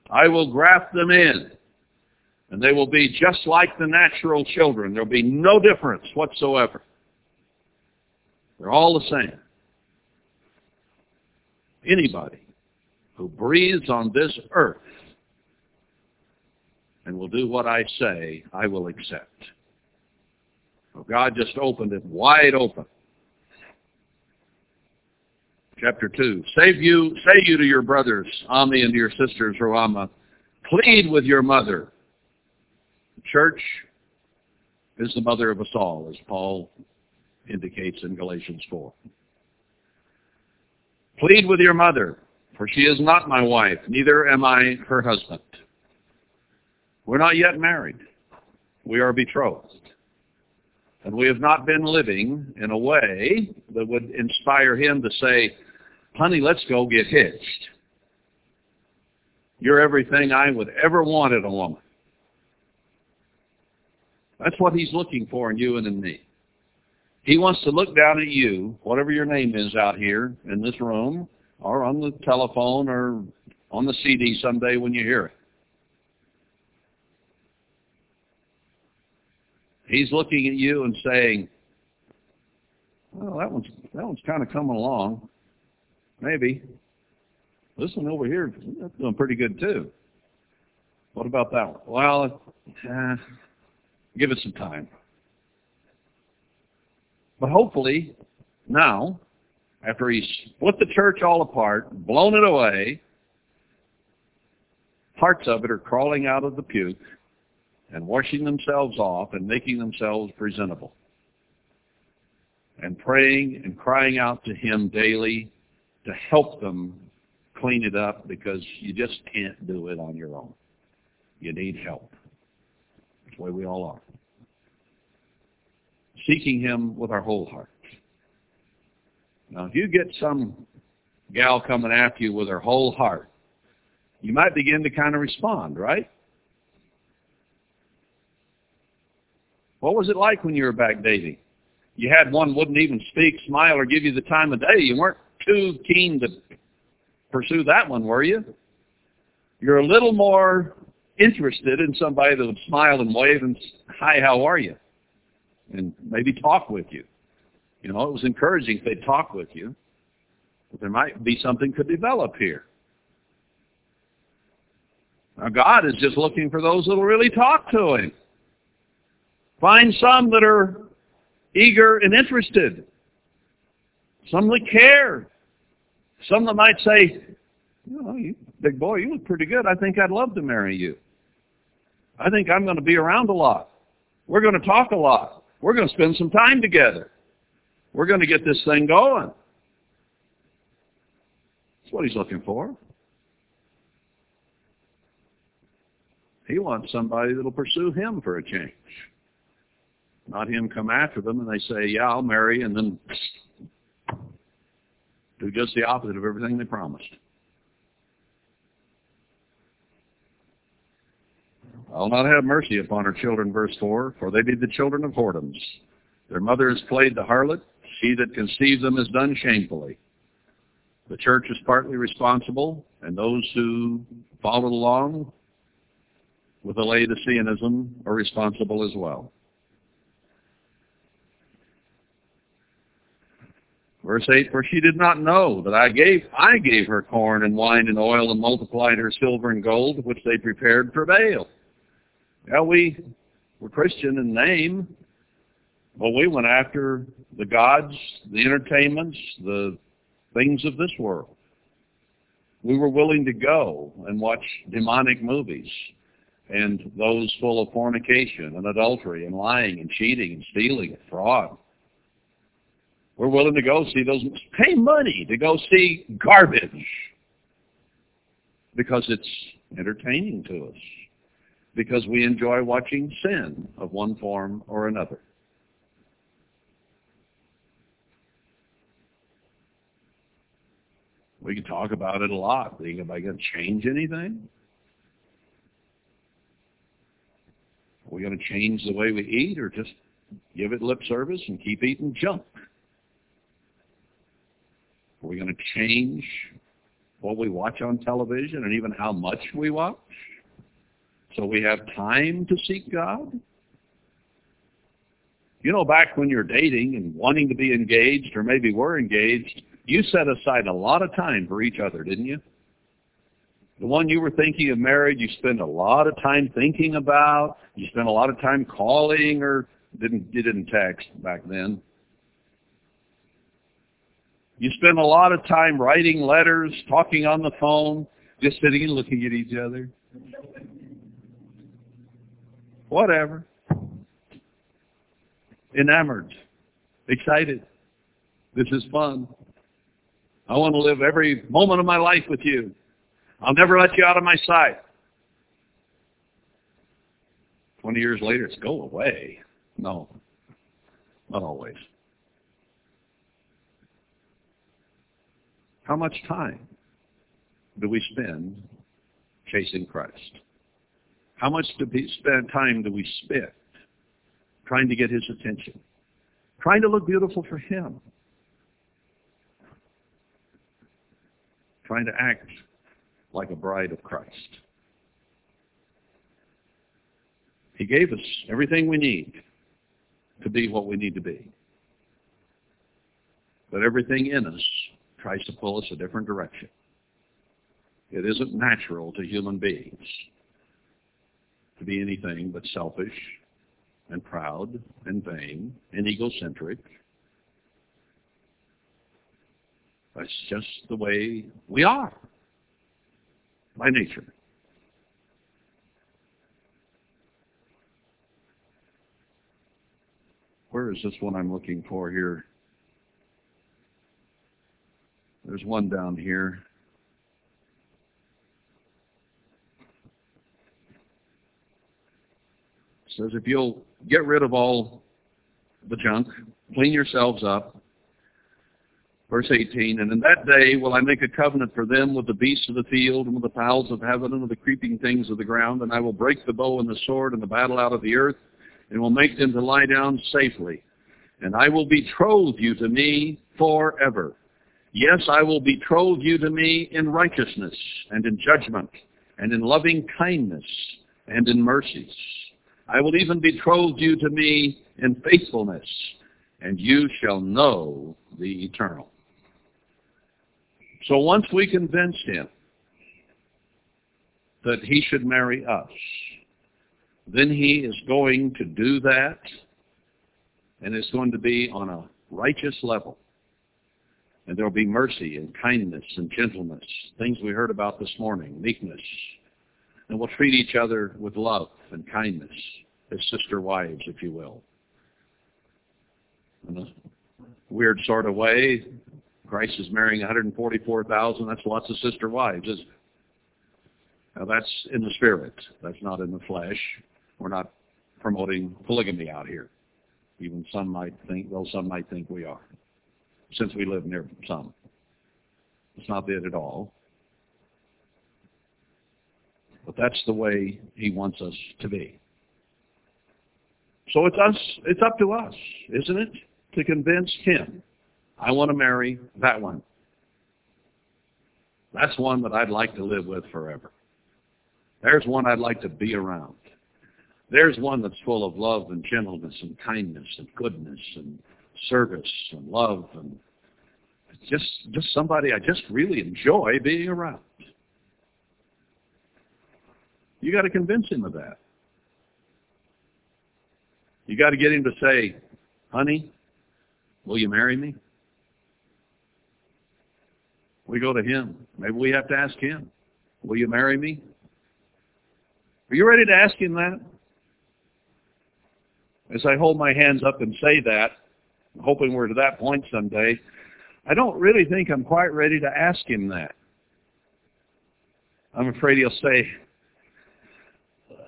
I will graft them in. And they will be just like the natural children. There will be no difference whatsoever. They're all the same. Anybody who breathes on this earth and will do what I say, I will accept. God just opened it wide open. Chapter 2. Save you, say you to your brothers, Ammi, and to your sisters, Ruhamah, plead with your mother. The church is the mother of us all, as Paul indicates in Galatians 4. Plead with your mother, for she is not my wife, neither am I her husband. We're not yet married. We are betrothed. And we have not been living in a way that would inspire him to say, honey, let's go get hitched. You're everything I would ever want in a woman. That's what he's looking for in you and in me. He wants to look down at you, whatever your name is out here in this room, or on the telephone, or on the CD someday when you hear it. He's looking at you and saying, well, that one's, that one's kind of coming along. Maybe. This one over here, that's doing pretty good too. What about that one? Well, uh, give it some time. But hopefully, now, after he's split the church all apart, blown it away, parts of it are crawling out of the puke and washing themselves off and making themselves presentable and praying and crying out to him daily to help them clean it up because you just can't do it on your own. You need help. That's the way we all are. Seeking him with our whole heart. Now, if you get some gal coming after you with her whole heart, you might begin to kind of respond, right? What was it like when you were back dating? You had one wouldn't even speak, smile, or give you the time of day. You weren't too keen to pursue that one, were you? You're a little more interested in somebody that would smile and wave and, hi, how are you? And maybe talk with you. You know, it was encouraging if they'd talk with you. But there might be something could develop here. Now God is just looking for those that will really talk to Him. Find some that are eager and interested. Some that care. Some that might say, oh, you big boy, you look pretty good. I think I'd love to marry you. I think I'm going to be around a lot. We're going to talk a lot. We're going to spend some time together. We're going to get this thing going. That's what he's looking for. He wants somebody that'll pursue him for a change. Not him come after them and they say, yeah, I'll marry, and then do just the opposite of everything they promised. I'll not have mercy upon her children, verse 4, for they be the children of whoredoms. Their mother has played the harlot. She that conceived them has done shamefully. The church is partly responsible, and those who followed along with the Laodiceanism are responsible as well. Verse 8, for she did not know that I gave, I gave her corn and wine and oil and multiplied her silver and gold, which they prepared for Baal. Yeah, we were Christian in name, but we went after the gods, the entertainments, the things of this world. We were willing to go and watch demonic movies and those full of fornication and adultery and lying and cheating and stealing and fraud. We're willing to go see those, pay money to go see garbage because it's entertaining to us, because we enjoy watching sin of one form or another. We can talk about it a lot. Think, am I going to change anything? Are we going to change the way we eat or just give it lip service and keep eating junk? Are we going to change what we watch on television and even how much we watch? So we have time to seek God? You know, back when you're dating and wanting to be engaged, or maybe were engaged, you set aside a lot of time for each other, didn't you? The one you were thinking of married, you spent a lot of time thinking about. You spent a lot of time calling, or didn't you didn't text back then. You spend a lot of time writing letters, talking on the phone, just sitting and looking at each other. Whatever. Enamored. Excited. This is fun. I want to live every moment of my life with you. I'll never let you out of my sight. Twenty years later, it's go away. No, not always. How much time do we spend chasing Christ? How much do we spend, time do we spend trying to get his attention? trying to look beautiful for him, trying to act like a bride of Christ. He gave us everything we need to be what we need to be. But everything in us tries to pull us a different direction. It isn't natural to human beings to be anything but selfish and proud and vain and egocentric. That's just the way we are by nature. Where is this one I'm looking for here? There's one down here. It says if you'll get rid of all the junk, clean yourselves up. Verse 18, and in that day will I make a covenant for them with the beasts of the field and with the fowls of heaven and with the creeping things of the ground, and I will break the bow and the sword and the battle out of the earth, and will make them to lie down safely. And I will betroth you to me forever. Yes, I will betroth you to me in righteousness and in judgment and in loving kindness and in mercies. I will even betroth you to me in faithfulness, and you shall know the eternal. So once we convinced him that he should marry us, then he is going to do that, and it's going to be on a righteous level. And there will be mercy and kindness and gentleness, things we heard about this morning, meekness. And we'll treat each other with love and kindness, as sister wives, if you will. In a weird sort of way, Christ is marrying 144,000. That's lots of sister wives? Now that's in the spirit. That's not in the flesh. We're not promoting polygamy out here. Even some might think, well, some might think we are, since we live near some. It's not it at all. But that's the way he wants us to be. So it's us, it's up to us, isn't it, to convince him, I want to marry that one. That's one that I'd like to live with forever. There's one I'd like to be around. There's one that's full of love and gentleness and kindness and goodness and service and love and just just somebody I just really enjoy being around. You got to convince him of that. You got to get him to say, honey, will you marry me? We go to him. Maybe we have to ask him, will you marry me? Are you ready to ask him that? As I hold my hands up and say that, hoping we're to that point someday, I don't really think I'm quite ready to ask him that. I'm afraid he'll say,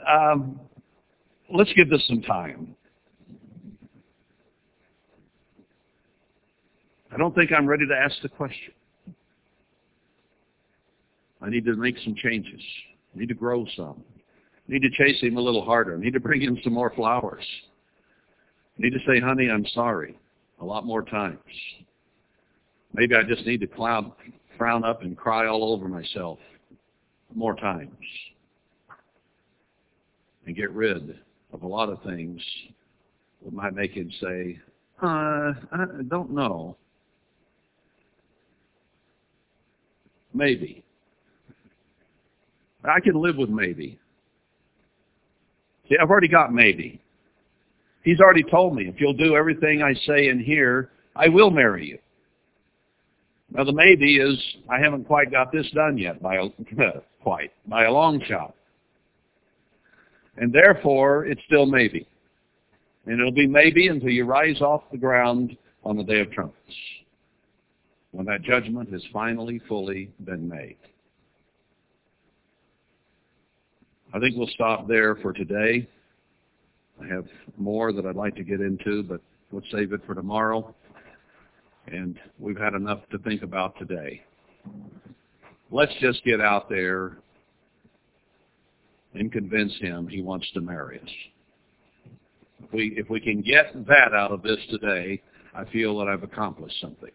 um, let's give this some time. I don't think I'm ready to ask the question. I need to make some changes. I need to grow some. I need to chase him a little harder. I need to bring him some more flowers. I need to say, honey, I'm sorry a lot more times. Maybe I just need to clown, frown up and cry all over myself more times and get rid of a lot of things that might make him say, uh, I don't know. Maybe. I can live with maybe. See, I've already got maybe. He's already told me, if you'll do everything I say in here, I will marry you. Now the maybe is, I haven't quite got this done yet, by a, quite, by a long shot. And therefore, it's still maybe. And it'll be maybe until you rise off the ground on the day of trumpets when that judgment has finally fully been made. I think we'll stop there for today. I have more that I'd like to get into, but we'll save it for tomorrow. And we've had enough to think about today. Let's just get out there and convince him he wants to marry us. If we, if we can get that out of this today, I feel that I've accomplished something.